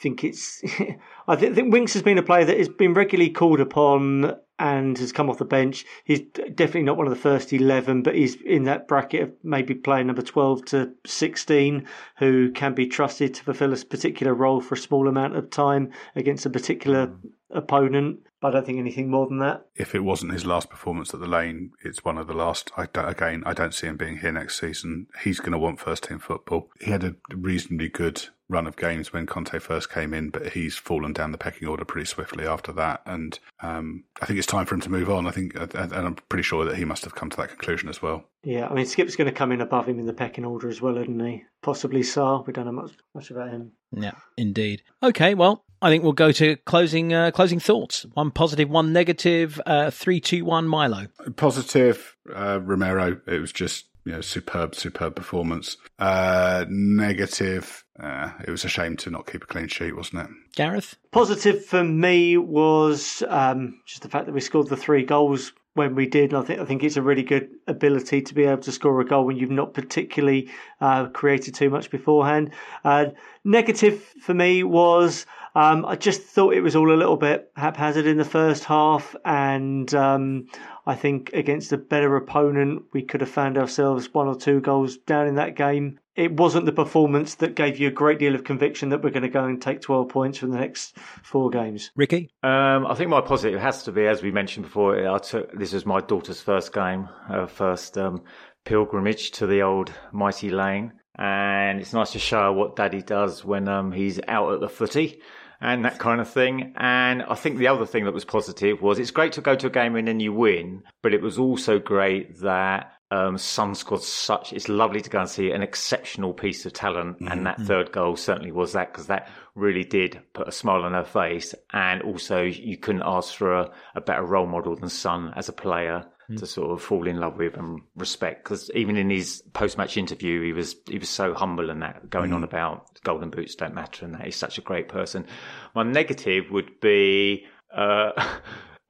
B: think it's. I thi- think Winks has been a player that has been regularly called upon and has come off the bench. He's definitely not one of the first 11, but he's in that bracket of maybe playing number 12 to 16, who can be trusted to fulfill a particular role for a small amount of time against a particular hmm. opponent. But I don't think anything more than that.
D: If it wasn't his last performance at the lane, it's one of the last. I don't, again, I don't see him being here next season. He's going to want first team football. He had a reasonably good run of games when Conte first came in, but he's fallen down the pecking order pretty swiftly after that. And um, I think it's time for him to move on. I think, and I'm pretty sure that he must have come to that conclusion as well.
B: Yeah, I mean, Skipp's going to come in above him in the pecking order as well, isn't he? Possibly Sarr. We don't know much much about him.
A: Yeah, indeed. Okay, well, I think we'll go to closing uh, closing thoughts. One positive, one negative. Uh, three, two, one. Milo.
D: Positive. Uh, Romero. It was just you know superb, superb performance. Uh, negative. Uh, it was a shame to not keep a clean sheet, wasn't it?
A: Gareth.
B: Positive for me was um, just the fact that we scored the three goals when we did. I think I think it's a really good ability to be able to score a goal when you've not particularly uh, created too much beforehand. Uh, negative for me was um, I just thought it was all a little bit haphazard in the first half, and um, I think against a better opponent, we could have found ourselves one or two goals down in that game. It wasn't the performance that gave you a great deal of conviction that we're going to go and take 12 points from the next four games.
A: Ricky?
C: Um, I think my positive has to be, as we mentioned before, I took, this was my daughter's first game, her first um, pilgrimage to the old mighty lane. And it's nice to show what daddy does when um, he's out at the footy and that kind of thing. And I think the other thing that was positive was it's great to go to a game and then you win, but it was also great that um, Sun scored such. It's lovely to go and see an exceptional piece of talent, mm-hmm. and that third goal certainly was that because that really did put a smile on her face. And also, you couldn't ask for a, a better role model than Sun as a player mm. to sort of fall in love with and respect. Because even in his post-match interview, he was he was so humble and that going mm. on about golden boots don't matter and that he's such a great person. My negative would be. Uh,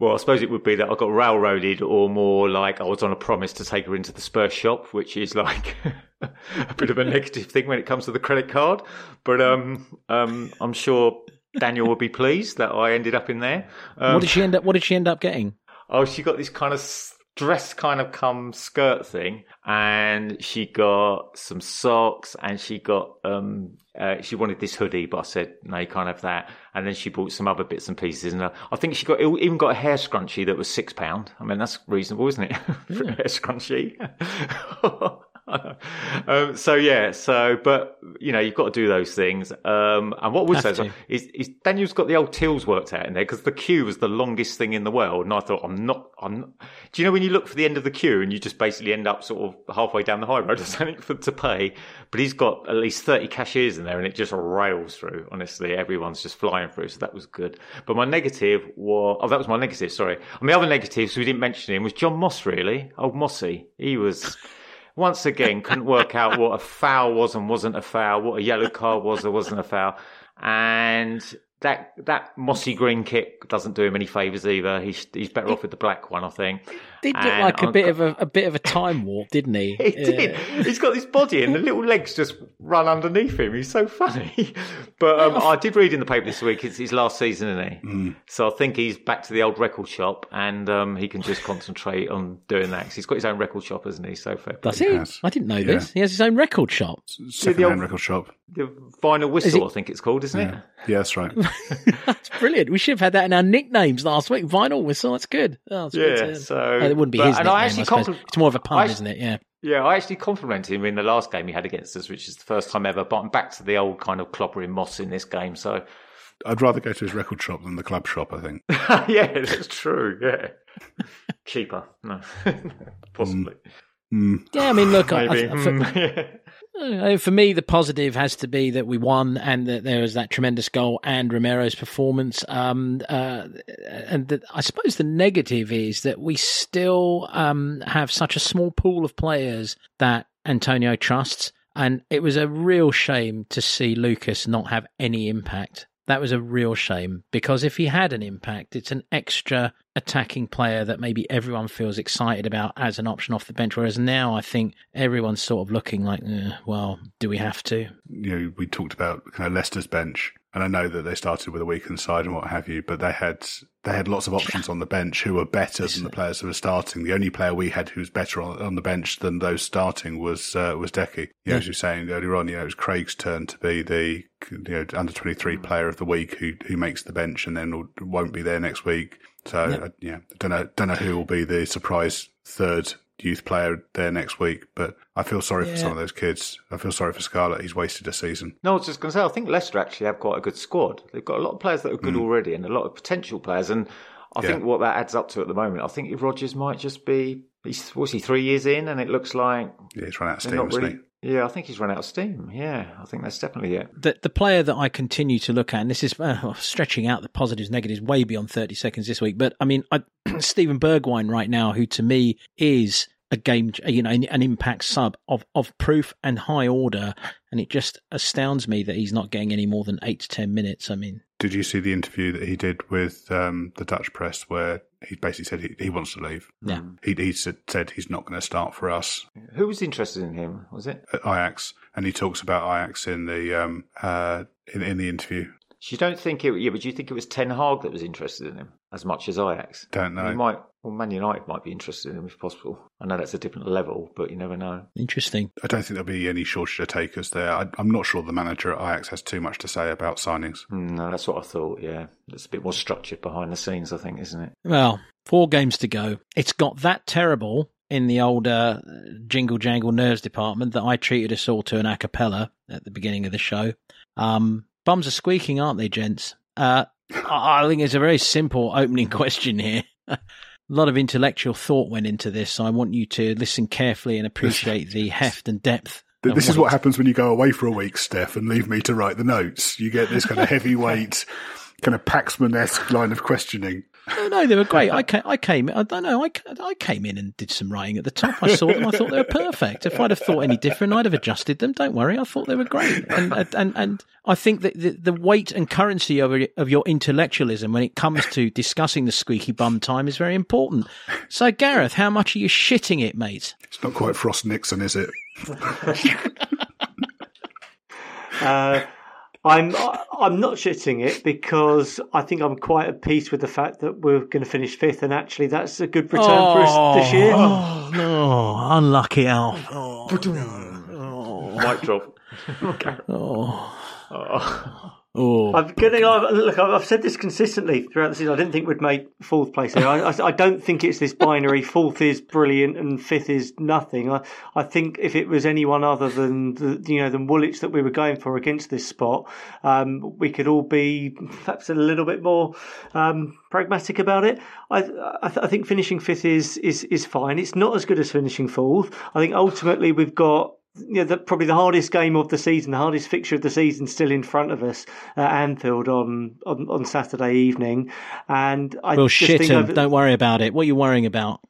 C: Well, I suppose it would be that I got railroaded, or more like I was on a promise to take her into the Spurs shop, which is like a bit of a negative thing when it comes to the credit card. But um, um, I'm sure Daniel will be pleased that I ended up in there. Um,
A: what did she end up? What did she end up getting?
C: Oh, she got this kind of dress kind of come skirt thing and she got some socks and she got um uh, she wanted this hoodie but i said no you can't have that. And then she bought some other bits and pieces and uh, i think she got even got a hair scrunchie that was six pound. I mean that's reasonable isn't it? For a hair scrunchie um, so yeah, so but you know you've got to do those things. Um, and what we say is, is, Daniel's got the old tills worked out in there because the queue was the longest thing in the world, and I thought I'm not. I'm. Not, do you know when you look for the end of the queue and you just basically end up sort of halfway down the high road or something for, to pay? But he's got at least thirty cashiers in there, and it just rails through. Honestly, everyone's just flying through, so that was good. But my negative was oh that was my negative. Sorry, and the other negative, so we didn't mention him, was John Moss. Really, old Mossy. He was once again couldn't work out what a foul was and wasn't a foul, what a yellow card was or wasn't a foul. And that that mossy green kit doesn't do him any favors either. He's he's better off with the black one, I think.
A: Did look like a I'm, bit of a, a bit of a time warp, didn't he?
C: He did. He's got this body, and the little legs just run underneath him. He's so funny. But um, I did read in the paper this week it's his last season, isn't he? Mm. So I think he's back to the old record shop, and um, he can just concentrate on doing that. Cause he's got his own record shop, hasn't he? So fair.
A: Does he? I didn't know yeah. this. He has his own record shop.
D: Second-hand record shop.
C: The vinyl whistle, I think it's called, isn't
D: yeah.
C: it?
D: Yeah, that's right.
A: that's brilliant. We should have had that in our nicknames last week. Vinyl whistle. That's good. Oh, that's
C: yeah. Good so
A: oh, it wouldn't be but, his nickname. I actually I compl- it's more of a pun, isn't it? Yeah.
C: Yeah, I actually complimented him in the last game he had against us, which is the first time ever. But I'm back to the old kind of clobbering Moss in this game. So
D: I'd rather go to his record shop than the club shop. I think.
C: yeah, that's true. Yeah, cheaper. No, possibly.
A: Mm. Yeah, I mean, look, I, I, for, yeah. Uh, for me, the positive has to be that we won and that there was that tremendous goal and Romero's performance. Um, uh, and I suppose the negative is that we still um, have such a small pool of players that Antonio trusts. And it was a real shame to see Lucas not have any impact that was a real shame because if he had an impact, it's an extra attacking player that maybe everyone feels excited about as an option off the bench. Whereas now I think everyone's sort of looking like, eh, well, do we have to?
D: You know, we talked about kind of Leicester's bench And I know that they started with a weakened side and what have you, but they had they had lots of options on the bench who were better than the players who were starting. The only player we had who was better on, on the bench than those starting was uh, was Deki. You know,
A: Yeah.
D: as you were saying earlier on, you know, it was Craig's turn to be the you know under twenty three player of the week who who makes the bench and then won't be there next week. So
A: Yeah.
D: uh, yeah, don't know don't know who will be the surprise third youth player there next week, but I feel sorry
A: Yeah.
D: for some of those kids. I feel sorry for Scarlett. He's wasted a season.
C: No, I was just going to say, I think Leicester actually have quite a good squad. They've got a lot of players that are good already and a lot of potential players. And I
D: Yeah.
C: think what that adds up to at the moment, I think if Rodgers might just be, he's, what's he, three years in, and it looks like
D: Yeah, he's run out of steam,
C: not
D: hasn't
C: really. Yeah, I think he's run out of steam. Yeah, I think that's definitely it.
A: the the player that I continue to look at, and this is uh, stretching out the positives negatives way beyond thirty seconds this week, but I mean, I, Steven Bergwijn right now, who to me is a game, you know, an, an impact sub of of proof and high order, and it just astounds me that he's not getting any more than eight to ten minutes. I mean,
D: Did you see the interview that he did with um, the Dutch press where he basically said he, he wants to leave?
A: Yeah.
D: He, he said, said he's not going to start for us
C: Who was interested in him? Was it?
D: at Ajax, and he talks about Ajax in the um, uh, in, in the interview.
C: You don't think it? Yeah, but do you think it was Ten Hag that was interested in him as much as Ajax?
D: Don't
C: He
D: know.
C: might. Well, Man United might be interested in him if possible. I know that's a different level, but you never know.
A: interesting.
D: I don't think there'll be any shortage of takers there. I, I'm not sure the manager at Ajax has too much to say about signings.
C: No, that's what I thought. Yeah, it's a bit more structured behind the scenes, I think, isn't it?
A: Well, four games to go. It's got that terrible in the old uh, jingle jangle nerves department that I treated us all to an a cappella at the beginning of the show. Um, bums are squeaking, aren't they, gents? Uh, I think it's a very simple opening question here. a lot of intellectual thought went into this, so I want you to listen carefully and appreciate the heft and depth.
D: This is what happens when you go away for a week, Steff, and leave me to write the notes. You get this kind of heavyweight, kind of Paxman esque line of questioning.
A: No, no, they were great. I came, I came, I don't know, I, I came in and did some writing at the top. I saw them. I thought they were perfect. If I'd have thought any different, I'd have adjusted them. Don't worry. I thought they were great. And, and, and I think that the, the weight and currency of, your- of your intellectualism when it comes to discussing the squeaky bum time is very important. So, Gareth, how much are you shitting it, mate?
D: It's not quite Frost Nixon, is it?
B: Uh, I'm I'm not shitting it because I think I'm quite at peace with the fact that we're going to finish fifth, and actually that's a good return for us this year.
A: Oh, oh no. Unlucky Alf. Oh,
C: Mic drop.
A: oh,
C: Oh.
A: oh. Oh.
B: I'm getting. I've, look, I've said this consistently throughout the season. I didn't think we'd make fourth place here. I, I, don't think it's this binary. Fourth is brilliant and fifth is nothing. I, I think if it was anyone other than the, you know than Woolwich that we were going for against this spot, um, we could all be perhaps a little bit more um, pragmatic about it. I, I, I think finishing fifth is is is fine. It's not as good as finishing fourth. I think ultimately we've got know, the, probably the hardest game of the season, the hardest fixture of the season, still in front of us at Anfield on on, on Saturday evening. And I
A: We'll shit
B: think
A: him.
B: over-
A: Don't worry about it. What are you worrying about?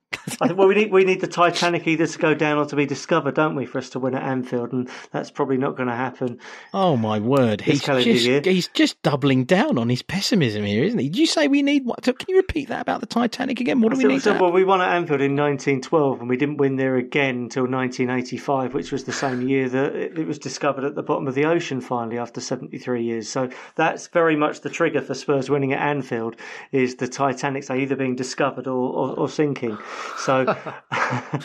B: I think, well, we need we need the Titanic either to go down or to be discovered, don't we, for us to win at Anfield? And that's probably not going to happen.
A: Oh my word! He's just he's just doubling down on his pessimism here, isn't he? Did you say we need what? Can you repeat that about the Titanic again? What do we
B: So,
A: need?
B: so, well, we won at Anfield in 1912, and we didn't win there again until 1985, which was the same year that it it was discovered at the bottom of the ocean finally after 73 years. So that's very much the trigger for Spurs winning at Anfield is the Titanic's either being discovered or, or, or sinking. So.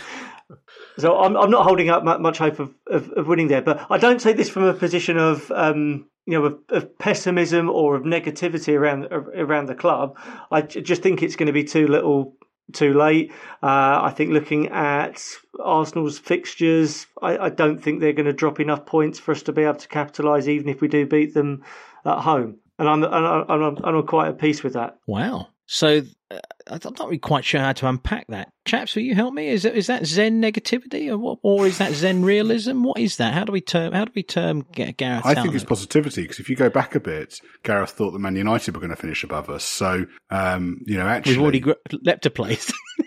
B: So I'm, I'm not holding up much hope of, of, of winning there, but I don't say this from a position of um, you know of, of pessimism or of negativity around around the club. I just think it's going to be too little, too late. Uh, I think looking at Arsenal's fixtures, I, I don't think they're going to drop enough points for us to be able to capitalise, even if we do beat them at home. And I'm and I'm, I'm, quite at peace with that.
A: Wow. So uh, I'm not really quite sure how to unpack that. Chaps, will you help me? Is that, is that Zen negativity, or what, or is that Zen realism? What is that? How do we term? How do we term Ga- Gareth?
D: I think it's positivity because if you go back a bit, Gareth thought that Man United were going to finish above us. So, um, you know, actually,
A: We've already gr- leapt a place.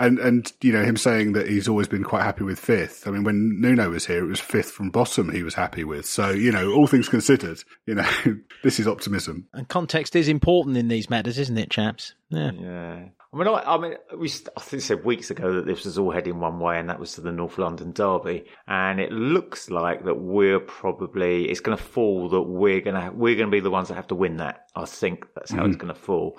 D: and and you know him saying that he's always been quite happy with fifth. I mean, when Nuno was here, it was fifth from bottom. He was happy with. So, you know, all things considered, you know, this is optimism.
A: and context is important in these matters, isn't it, chaps? Yeah.
C: Yeah. I mean, I, I mean, we I think said weeks ago that this was all heading one way, and that was to the North London derby. And it looks like that we're probably it's going to fall that we're going to we're going to be the ones that have to win that. I think that's how mm. it's going to fall.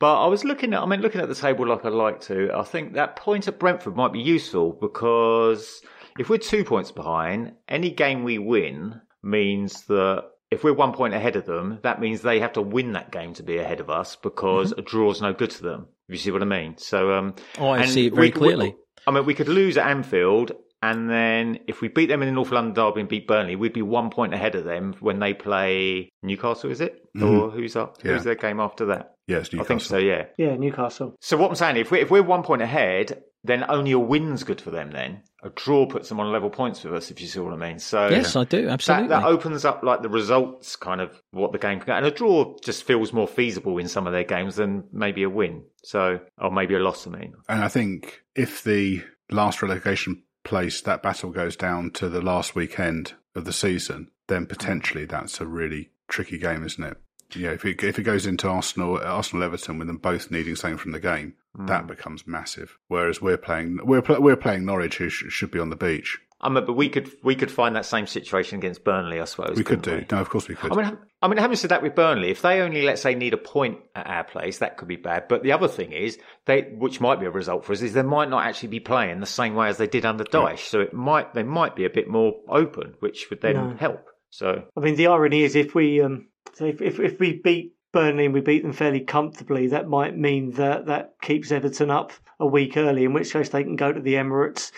C: But I was looking at, I mean, looking at the table like I'd like to. I think that point at Brentford might be useful because if we're two points behind, any game we win means that if we're one point ahead of them, that means they have to win that game to be ahead of us because mm-hmm. a draw's no good to them. If you see what I mean? So, um,
A: oh, I see it very we, clearly. We,
C: I mean, we could lose at Anfield, and then if we beat them in the North London derby and beat Burnley, we'd be one point ahead of them when they play Newcastle. Is it mm-hmm. or who's up? Yeah. Who's their game after that?
D: Yes,
C: yeah, I think so. Yeah,
B: yeah, Newcastle.
C: So what I'm saying, if we're, if we're one point ahead, then only a win's good for them. Then a draw puts them on level points with us, if you see what I mean. So
A: yes, I do absolutely.
C: That, that opens up like the results, kind of what the game can get, and a draw just feels more feasible in some of their games than maybe a win. So or maybe a loss. I mean,
D: and I think if the last relegation place that battle goes down to the last weekend of the season, then potentially that's a really tricky game, isn't it? Yeah, if it if it goes into Arsenal, Arsenal Everton with them both needing something from the game, mm. that becomes massive. Whereas we're playing we're we're playing Norwich, who sh- should be on the beach.
C: I mean, but we could we could find that same situation against Burnley, I suppose.
D: We could
C: do.
D: We? No, of course we could.
C: I mean, I mean, having said that with Burnley, if they only let's say need a point at our place, that could be bad. But the other thing is, they which might be a result for us is they might not actually be playing the same way as they did under Dyche. Yeah. So it might they might be a bit more open, which would then no. help. So
B: I mean, the irony is if we um, so if, if, if we beat Burnley and we beat them fairly comfortably, that might mean that that keeps Everton up a week early, in which case they can go to the Emirates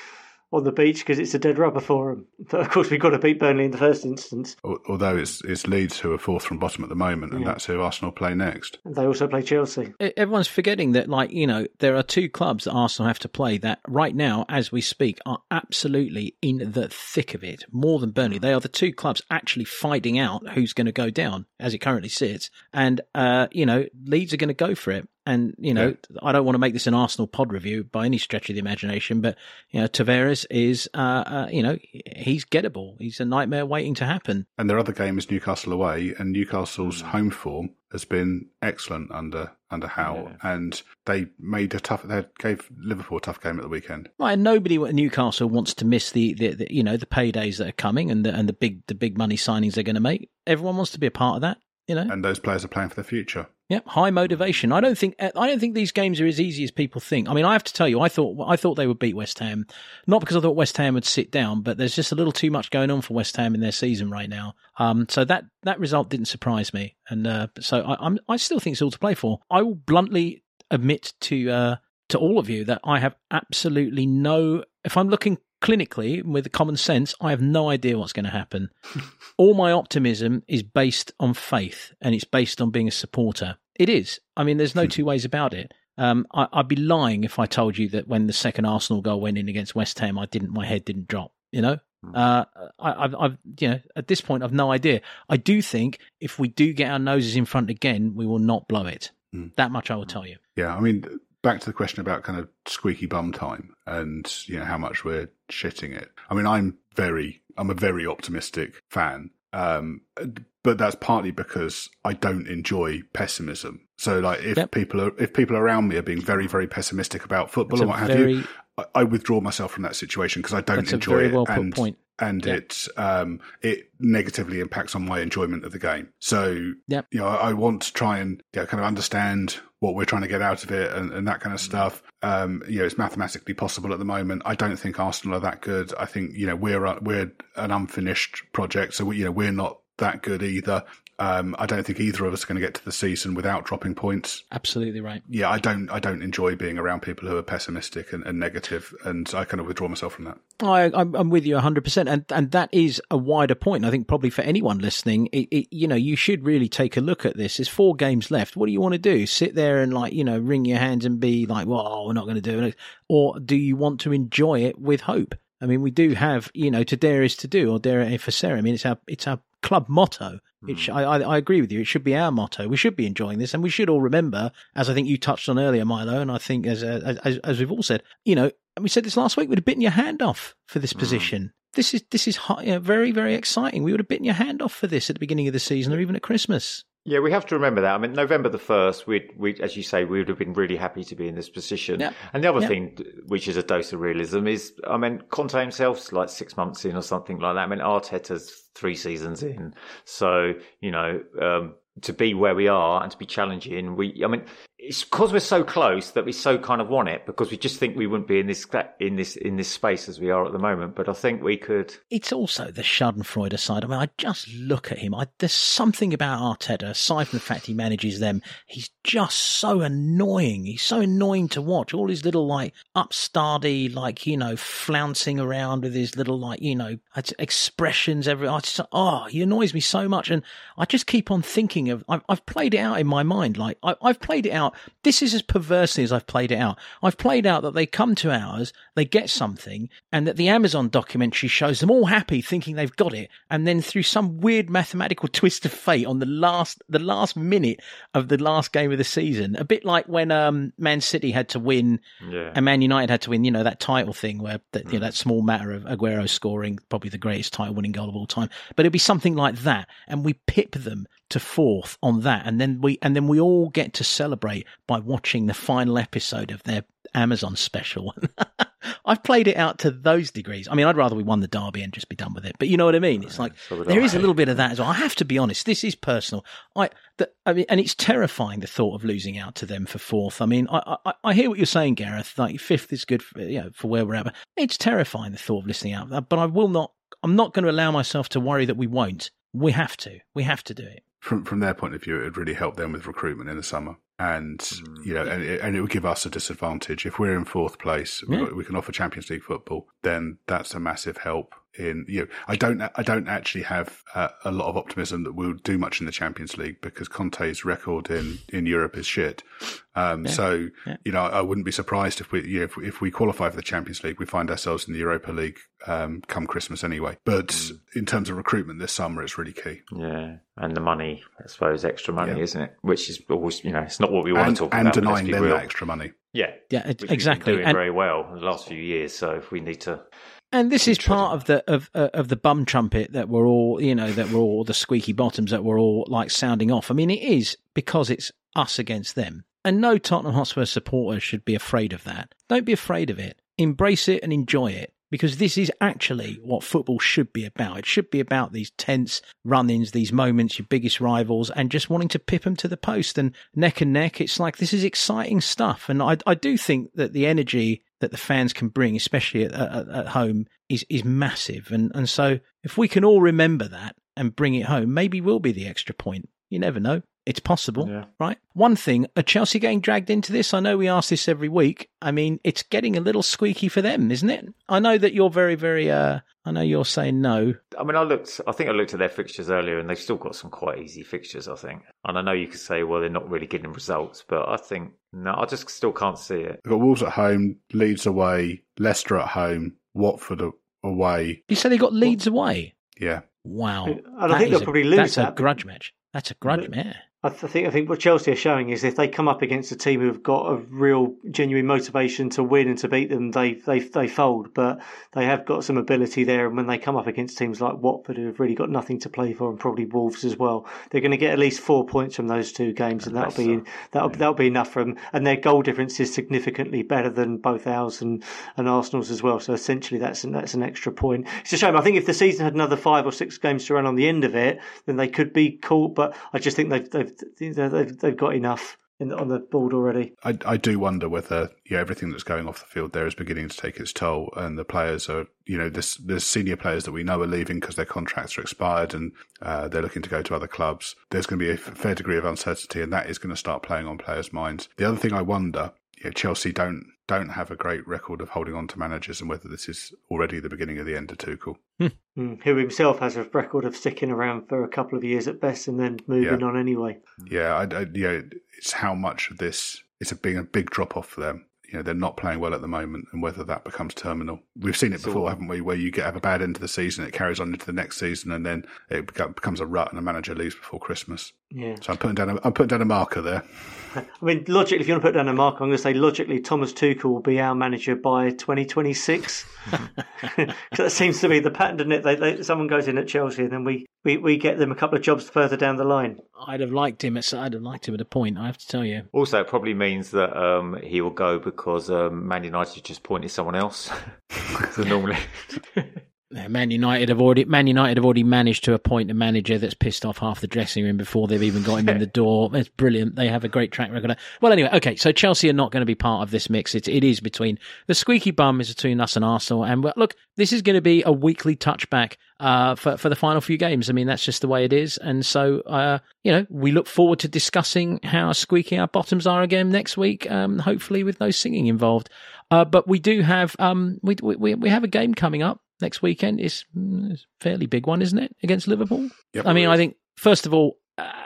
B: on the beach because it's a dead rubber for them. But of course, we've got to beat Burnley in the first instance.
D: Although it's it's Leeds who are fourth from bottom at the moment, and yeah. that's who Arsenal play next.
B: And they also play Chelsea.
A: Everyone's forgetting that, like you know, there are two clubs that Arsenal have to play that right now, as we speak, are absolutely in the thick of it. More than Burnley, they are the two clubs actually fighting out who's going to go down as it currently sits, and uh, you know, Leeds are going to go for it. And you know, yeah. I don't want to make this an Arsenal pod review by any stretch of the imagination, but you know, Tavares is, uh, uh, you know, he's gettable. He's a nightmare waiting to happen.
D: And their other game is Newcastle away, and Newcastle's mm. home form has been excellent under under Howe, yeah. and they made a tough. They gave Liverpool a tough game at the weekend.
A: Right, and nobody at Newcastle wants to miss the, the, the you know the paydays that are coming and the and the big the big money signings they're going to make. Everyone wants to be a part of that, you know.
D: And those players are playing for the future.
A: Yep, high motivation. I don't think I don't think these games are as easy as people think. I mean, I have to tell you, I thought I thought they would beat West Ham, not because I thought West Ham would sit down, but there's just a little too much going on for West Ham in their season right now. Um, so that that result didn't surprise me, and uh, so I, am I still think it's all to play for. I will bluntly admit to uh, to all of you that I have absolutely no. If I'm looking clinically with common sense, I have no idea what's going to happen. All my optimism is based on faith and it's based on being a supporter. It is. I mean, there's no hmm. two ways about it. Um, I, would be lying if I told you that when the second Arsenal goal went in against West Ham, I didn't, my head didn't drop. You know, hmm. uh, I, have I've, you know, at this point, I've no idea. I do think if we do get our noses in front again, we will not blow it. Mm. That much I will tell you.
D: Yeah, I mean, back to the question about kind of squeaky bum time and you know how much we're shitting it. I mean, I'm very, I'm a very optimistic fan, um, but that's partly because I don't enjoy pessimism. So, like, if yep. people are if people around me are being very, very pessimistic about football that's and what have very, you, I, I, withdraw myself from that situation because I don't enjoy it.
A: Well and, point
D: and yep. it um, it negatively impacts on my enjoyment of the game. So
A: yep.
D: you know, I, I want to try and yeah, kind of understand what we're trying to get out of it and, and that kind of stuff. Um, you know, it's mathematically possible at the moment. I don't think Arsenal are that good. I think you know we're we're an unfinished project, so we, you know we're not that good either. Um, I don't think either of us are going to get to the season without dropping points.
A: Absolutely right.
D: Yeah, I don't. I don't enjoy being around people who are pessimistic and, and negative, and I kind of withdraw myself from that.
A: I, I'm with you 100, percent and and that is a wider point. I think probably for anyone listening, it, it, you know, you should really take a look at this. There's four games left. What do you want to do? Sit there and like you know, wring your hands and be like, "Well, we're not going to do it," or do you want to enjoy it with hope? I mean, we do have, you know, to dare is to do, or dare for Sarah. I mean, it's our it's our club motto. It sh- I, I, agree with you. It should be our motto. We should be enjoying this, and we should all remember, as I think you touched on earlier, Milo, and I think as uh, as, as we've all said, you know, and we said this last week, we'd have bitten your hand off for this mm. position. This is this is hot, you know, very very exciting. We would have bitten your hand off for this at the beginning of the season, or even at Christmas.
C: Yeah, we have to remember that. I mean, November the first, we we as you say, we would have been really happy to be in this position.
A: Yeah.
C: And the other
A: Yeah.
C: thing, which is a dose of realism, is I mean, Conte himself's like six months in or something like that. I mean, Arteta's three seasons in, so you know. Um, to be where we are and to be challenging, we, I mean, it's because we're so close that we so kind of want it because we just think we wouldn't be in this in this in this space as we are at the moment. But I think we could.
A: It's also the Schadenfreude side. I mean, I just look at him. I, there's something about Arteta, aside from the fact he manages them, he's just so annoying. He's so annoying to watch. All his little like upstarty, like you know, flouncing around with his little like you know expressions. Every I just, oh, he annoys me so much, and I just keep on thinking of. I've, I've played it out in my mind. Like I, I've played it out. This is as perversely as I've played it out. I've played out that they come to ours, they get something, and that the Amazon documentary shows them all happy, thinking they've got it, and then through some weird mathematical twist of fate, on the last the last minute of the last game of the season, a bit like when um, Man City had to win
C: Yeah.
A: and Man United had to win, you know, that title thing where that, you know, that small matter of Aguero scoring probably the greatest title winning goal of all time. But it'd be something like that. And we pip them to fourth on that. And then we, and then we all get to celebrate by watching the final episode of their Amazon special. I've played it out to those degrees. I mean, I'd rather we won the derby and just be done with it. But you know what I mean? It's like
C: so would
A: there
C: I.
A: is a little bit of that as well. I have to be honest. This is personal. I, the, I mean, and it's terrifying the thought of losing out to them for fourth. I mean, I, I, I hear what you're saying, Gareth. Like fifth is good, for, you know, for where we're at. But it's terrifying the thought of listening out. But I will not. I'm not going to allow myself to worry that we won't. We have to. We have to do it.
D: From from their point of view, it would really help them with recruitment in the summer, and
C: Mm.
D: you know, and it, and it would give us a disadvantage if we're in fourth place. we We can offer Champions League football, then that's a massive help. In you know, I don't I don't actually have uh, a lot of optimism that we'll do much in the Champions League because Conte's record in, in Europe is shit. Um,
A: Yeah.
D: So
A: Yeah.
D: you know, I wouldn't be surprised if we you know, if, if we qualify for the Champions League, we find ourselves in the Europa League um, come Christmas anyway. But
A: Mm.
D: in terms of recruitment this summer, it's really key.
C: Yeah, and the money, I suppose, extra money,
D: Yeah.
C: isn't it? Which is always, you know, it's not what we want
D: and,
C: to talk
D: and
C: about. And let's
D: denying
C: be
D: them
C: real.
D: that extra money.
C: Yeah,
A: Yeah, it,
C: which we've been
A: exactly.
C: doing
A: And,
C: very well in the last few years. So if we need to,
A: And this is part of the of uh, of the bum trumpet that we're all, you know, that we're all the squeaky bottoms that we're all like sounding off. I mean, it is because it's us against them, and no Tottenham Hotspur supporter should be afraid of that. Don't be afraid of it. Embrace it and enjoy it because this is actually what football should be about. It should be about these tense run-ins, these moments, your biggest rivals, and just wanting to pip them to the post and neck and neck. It's like this is exciting stuff, and I I do think that the energy that the fans can bring, especially at, at, at home, is is massive. And and so if we can all remember that and bring it home, maybe we'll be the extra point. You never know. It's possible,
C: Yeah.
A: right? One thing, are Chelsea getting dragged into this? I know we ask this every week. I mean, it's getting a little squeaky for them, isn't it? I know that you're very, very. uh I know you're saying no.
C: I mean, I looked. I think I looked at their fixtures earlier, and they've still got some quite easy fixtures. I think, and I know you could say, well, they're not really getting results, but I think no, I just still can't see it.
D: They've got Wolves at home, Leeds away, Leicester at home, Watford away.
A: You said they got Leeds away.
D: Yeah.
A: Wow,
B: And I
A: That
B: think they'll
A: a-
B: probably lose
A: That's a grudge match. That's a grudge
B: But-
A: match.
B: I th- think I think what Chelsea are showing is if they come up against a team who've got a real genuine motivation to win and to beat them, they they they fold. But they have got some ability there, and when they come up against teams like Watford, who have really got nothing to play for, and probably Wolves as well, they're going to get at least four points from those two games, and that'll be
C: Leicester,
B: that'll that'll be enough for them. And their goal difference is significantly better than both ours and, and Arsenal's as well. So essentially, that's an, that's an extra point. It's a shame. I think if the season had another five or six games to run on the end of it, then they could be caught. But I just think they've they've they've, they've got enough in, on the board already.
D: I, I do wonder whether yeah everything that's going off the field there is beginning to take its toll, and the players are you know there's there's senior players that we know are leaving because their contracts are expired and uh, they're looking to go to other clubs. There's going to be a fair degree of uncertainty, and that is going to start playing on players' minds. The other thing I wonder, know, Chelsea don't don't have a great record of holding on to managers, and whether this is already the beginning of the end of Tuchel.
B: Mm, who himself has a record of sticking around for a couple of years at best and then moving
D: Yeah.
B: on anyway.
D: Yeah, I, I, yeah, it's how much of this it's a big a big drop off for them. You know, they're not playing well at the moment, and whether that becomes terminal. We've seen it
C: So-
D: before, haven't we? Where you get have a bad end to the season, it carries on into the next season, and then it becomes a rut, and a manager leaves before Christmas.
B: Yeah.
D: So I'm putting down a, I'm putting down a marker there.
B: I mean, logically, if you want to put down a marker, I'm going to say logically, Thomas Tuchel will be our manager by 2026. 'Cause that seems to be the pattern, doesn't it? They, they, someone goes in at Chelsea and then we, we, we get them a couple of jobs further down the line.
A: I'd have liked him. At, I'd have liked him at a point. I have to tell you.
C: Also, it probably means that um, he will go because um, Man United just pointed someone else. so normally,
A: Man United have already Man United have already managed to appoint a manager that's pissed off half the dressing room before they've even got him in the door. It's brilliant. They have a great track record. Well, anyway, okay. So Chelsea are not going to be part of this mix. It, it is between the squeaky bum is between us and Arsenal. And look, this is going to be a weekly touchback uh, for for the final few games. I mean, that's just the way it is. And so, uh, you know, we look forward to discussing how squeaky our bottoms are again next week. Um, hopefully, with no singing involved. Uh, but we do have um, we, we we have a game coming up next weekend. It's, it's a fairly big one, isn't it, against Liverpool?
D: Yep,
A: I mean, I think first of all,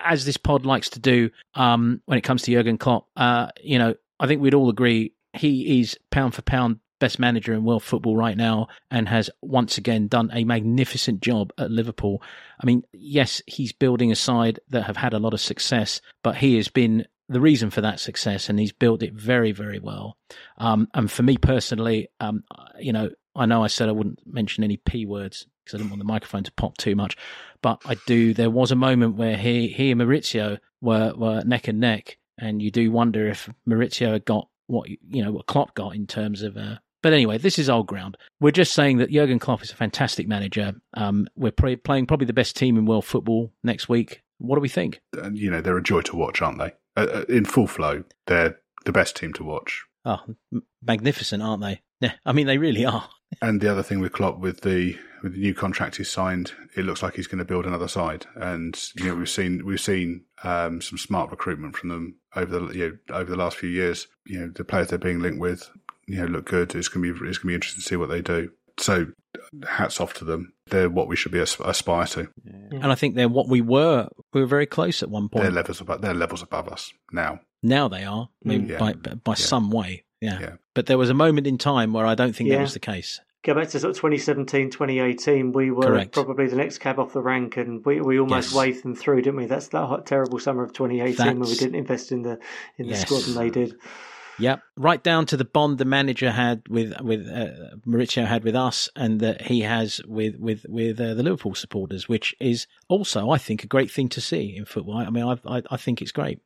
A: as this pod likes to do, um, when it comes to Jurgen Klopp, uh, you know, I think we'd all agree he is pound for pound best manager in world football right now and has once again done a magnificent job at Liverpool. I mean, yes, he's building a side that have had a lot of success, but he has been the reason for that success and he's built it very, very well. Um, and for me personally, um, you know, I know I said I wouldn't mention any P words because I didn't want the microphone to pop too much, but I do. There was a moment where he, he and Mauricio were, were neck and neck, and you do wonder if Mauricio had got what you know what Klopp got in terms of. Uh, but anyway, this is old ground. We're just saying that Jurgen Klopp is a fantastic manager. Um, we're pre- playing probably the best team in world football next week. What do we think?
D: And, you know, they're a joy to watch, aren't they? Uh, uh, in full flow, they're the best team to watch.
A: Oh, m- magnificent, aren't they? Yeah, I mean they really are.
D: And the other thing with Klopp, with the with the new contract he's signed, it looks like he's going to build another side. And you know, we've seen we've seen um, some smart recruitment from them over the you know, over the last few years. You know, the players they're being linked with, you know, look good. It's going to be it's going to be interesting to see what they do. So, hats off to them. They're what we should be aspire to.
A: And I think they're what we were. We were very close at one point.
D: They're levels above. They're levels above us now.
A: Now they are,
D: Yeah.
A: by by some way. Yeah.
D: Yeah.
A: But there was a moment in time where I don't think that was the case.
B: Go back to sort of 2017, 2018, we were
A: Correct.
B: probably the next cab off the rank and we, we almost
A: Yes.
B: waved them through, didn't we? That's that hot, terrible summer of 2018 when we didn't invest in the in the
A: Yes.
B: squad and they did.
A: Yep, right down to the bond the manager had with with uh, Mauricio had with us, and that he has with with with uh, the Liverpool supporters, which is also, I think, a great thing to see in football. I mean, I I, I think it's great.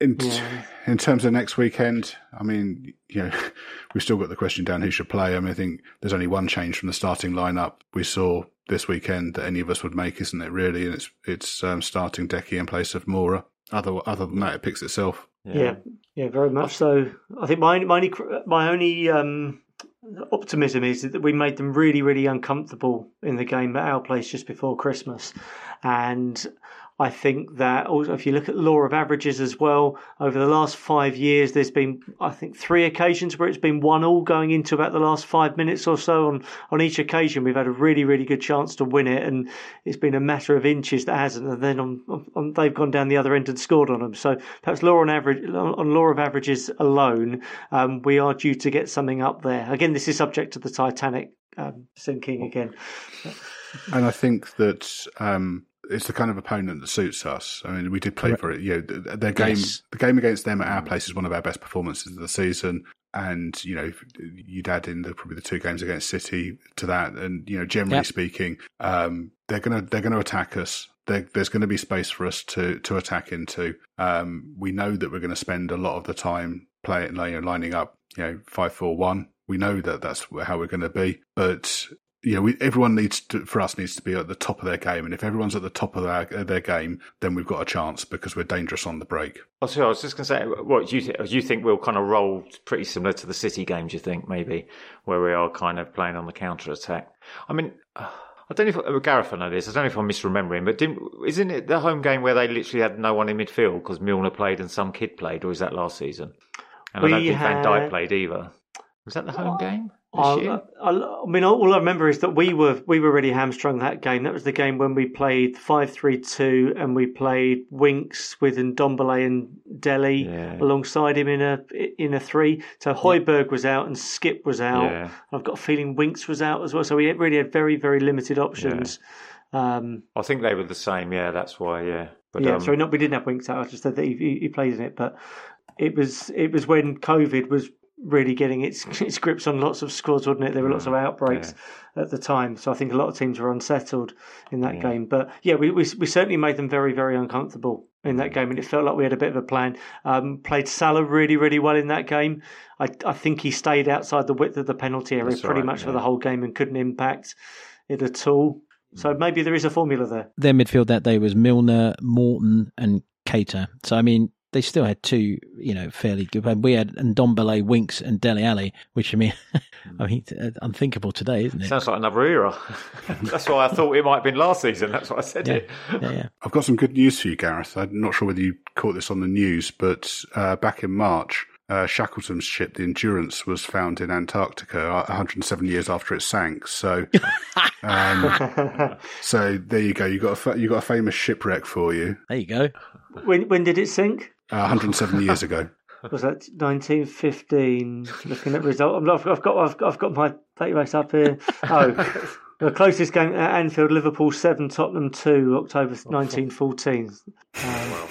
D: In,
B: Yeah.
D: in terms of next weekend, I mean, you know, we've still got the question down who should play. I mean, I think there's only one change from the starting lineup we saw this weekend that any of us would make, isn't it? Really, and it's it's um, starting Deki in place of Moura. Other other than that, it picks itself.
B: Yeah, yeah, very much so. I think my my only my only um, optimism is that we made them really really uncomfortable in the game at our place just before Christmas, and I think that also if you look at law of averages as well, over the last five years, there's been I think three occasions where it's been one all going into about the last five minutes or so. On on each occasion, we've had a really really good chance to win it, and it's been a matter of inches that hasn't. And then on, on, they've gone down the other end and scored on them. So perhaps law on average on law of averages alone, um, we are due to get something up there. Again, this is subject to the Titanic um, sinking again.
D: And I think that um, it's the kind of opponent that suits us. I mean, we did play for it. You know, their game,
A: Yes.
D: the game against them at our place is one of our best performances of the season. And you know, you'd add in the, probably the two games against City to that, and you know, generally
A: Yep.
D: speaking, um, they're gonna they're gonna attack us. There, there's going to be space for us to to attack into. Um, we know that we're going to spend a lot of the time playing, you know, lining up, you know, five four one. We know that that's how we're going to be, but you know, we, everyone needs to, for us needs to be at the top of their game. And if everyone's at the top of their, their game, then we've got a chance because we're dangerous on the break.
C: Oh, sorry, I was just going to say, what do you think? Do you think we'll kind of roll pretty similar to the City game? Do you think maybe where we are kind of playing on the counter attack? I mean, uh, I don't know if uh, Gareth will know this. I don't know if I'm misremembering, but didn't, isn't it the home game where they literally had no one in midfield because Milner played and some kid played, or is that last season? And I don't
B: We
C: think Van Dijk played either. Was that the home game this
B: I? I, I mean, all I remember is that we were we were really hamstrung that game. That was the game when we played five three two, and we played Winks with Ndombele and Dele
C: Yeah.
B: alongside him in a in a three. So Højbjerg was out and Skipp was out.
C: Yeah.
B: I've got a feeling Winks was out as well. So we really had very very limited options. Um,
C: I think they were the same. Yeah, that's why. Yeah, but
B: yeah,
C: um,
B: sorry, not we didn't have Winks out. I just said that he, he, he played in it, but it was it was when COVID was really getting its its grips on lots of squads, wasn't it? There were lots of
C: Mm,
B: outbreaks at the time, so I think a lot of teams were unsettled in that
C: Yeah.
B: game. But yeah, we, we we certainly made them very very uncomfortable in
C: Mm.
B: that game, and it felt like we had a bit of a plan. Um, played Salah really really well in that game. I I think he stayed outside the width of the penalty area
C: That's
B: pretty
C: right,
B: much for the whole game and couldn't impact it at all. So maybe there is a formula there.
A: Their midfield that day was Milner, Morton, and Keita. So I mean, they still had two, you know, fairly good. We had Ndombele, Winks, and Dele Alli, which I mean, I mean, uh, unthinkable today, isn't it?
C: Sounds like another era. That's why I thought it might have been last season. That's why I said
A: Yeah.
C: it.
A: yeah, yeah.
D: I've got some good news for you, Gareth. I'm not sure whether you caught this on the news, but uh, back in March, uh, Shackleton's ship, the Endurance, was found in Antarctica uh, 107 years after it sank. So, um, so there you go. You got a fa- you got a famous shipwreck for you.
A: There you go.
B: when when did it sink?
D: Uh, 107 years ago.
B: Was that 1915? Looking at result, I've I've got I've got, I've got my database up here. Oh, the closest game at Anfield, Liverpool seven, Tottenham two, October 1914. Um,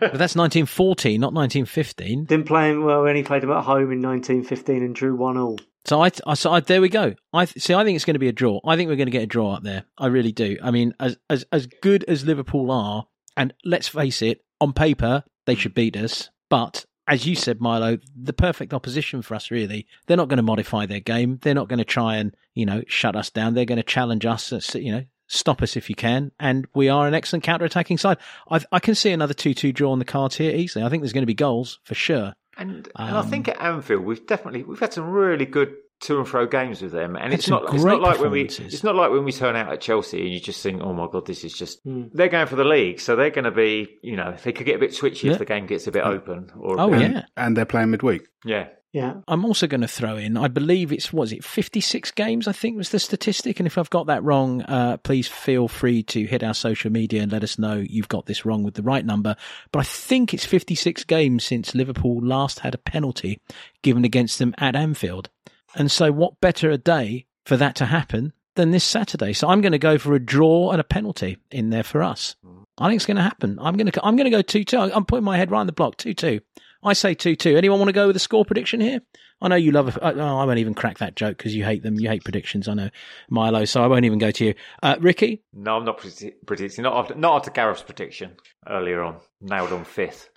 A: But that's 1914, not 1915.
B: didn't play him well. We only played him at home in 1915 and drew one all.
A: So I, I, so I, there we go. I see. I think it's going to be a draw. I think we're going to get a draw up there. I really do. I mean, as as as good as Liverpool are, and let's face it, on paper they should beat us. But as you said, Milo, the perfect opposition for us. Really, they're not going to modify their game. They're not going to try and you know shut us down. They're going to challenge us. uh, You know, stop us if you can. And we are an excellent counter-attacking side. I, I can see another two-two draw on the cards here easily. I think there's going to be goals for sure.
C: And, and I
A: Um,
C: think at Anfield we've definitely we've had some really good to and fro games with them, and
A: Had
C: it's not it's
A: great
C: not like when we it's not like when we turn out at Chelsea and you just think, oh my god, this is just
B: Mm.
C: they're going for the league, so they're going to be you know they could get a bit twitchy
A: Yeah.
C: if the game gets a bit open. Or
A: Oh
C: bit-
A: yeah.
D: And they're playing midweek.
C: yeah.
B: Yeah,
A: I'm also going to throw in, I believe it's, was it 56 games, I think was the statistic. And if I've got that wrong, uh, please feel free to hit our social media and let us know you've got this wrong with the right number. But I think it's 56 games since Liverpool last had a penalty given against them at Anfield. And so what better a day for that to happen than this Saturday? So I'm going to go for a draw and a penalty in there for us. I think it's going to happen. I'm going to, I'm going to go 2-2. I'm putting my head right on the block, 2-2. I say 2 2. Anyone want to go with a score prediction here? I know you love it. Oh, I won't even crack that joke because you hate them. You hate predictions. I know, Milo. So I won't even go to you. Uh, Ricky?
C: No, I'm not predi- predicting. Not after not after Gareth's prediction earlier on, nailed on fifth.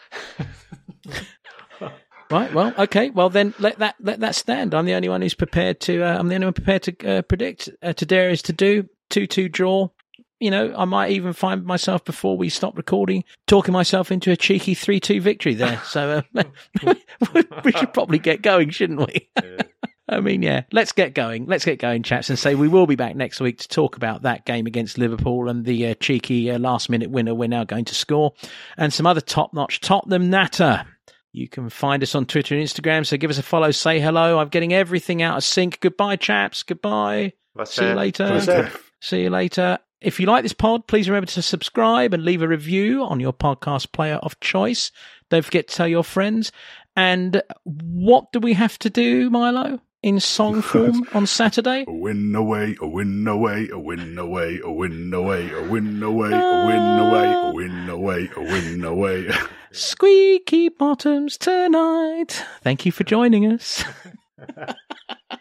A: Right. Well, okay. Well, then let that let that stand. I'm the only one who's prepared to. Uh, I'm the only one prepared to uh, predict. Uh, to dare is to do two two draw. You know, I might even find myself before we stop recording talking myself into a cheeky three two victory there. So uh, we should probably get going, shouldn't we? I mean, yeah, let's get going. Let's get going, chaps, and say we will be back next week to talk about that game against Liverpool and the uh, cheeky uh, last minute winner we're now going to score and some other top notch Tottenham natter. You can find us on Twitter and Instagram, so give us a follow, say hello. I'm getting everything out of sync. Goodbye, chaps. Goodbye.
C: That's
A: See you later. See you later. If you like this pod, please remember to subscribe and leave a review on your podcast player of choice. Don't forget to tell your friends. And what do we have to do, Milo, in song form on Saturday?
D: A win away, a win away, a win away, a win away, a win away, a win away, a win away, a win away.
A: Squeaky bottoms tonight. Thank you for joining us.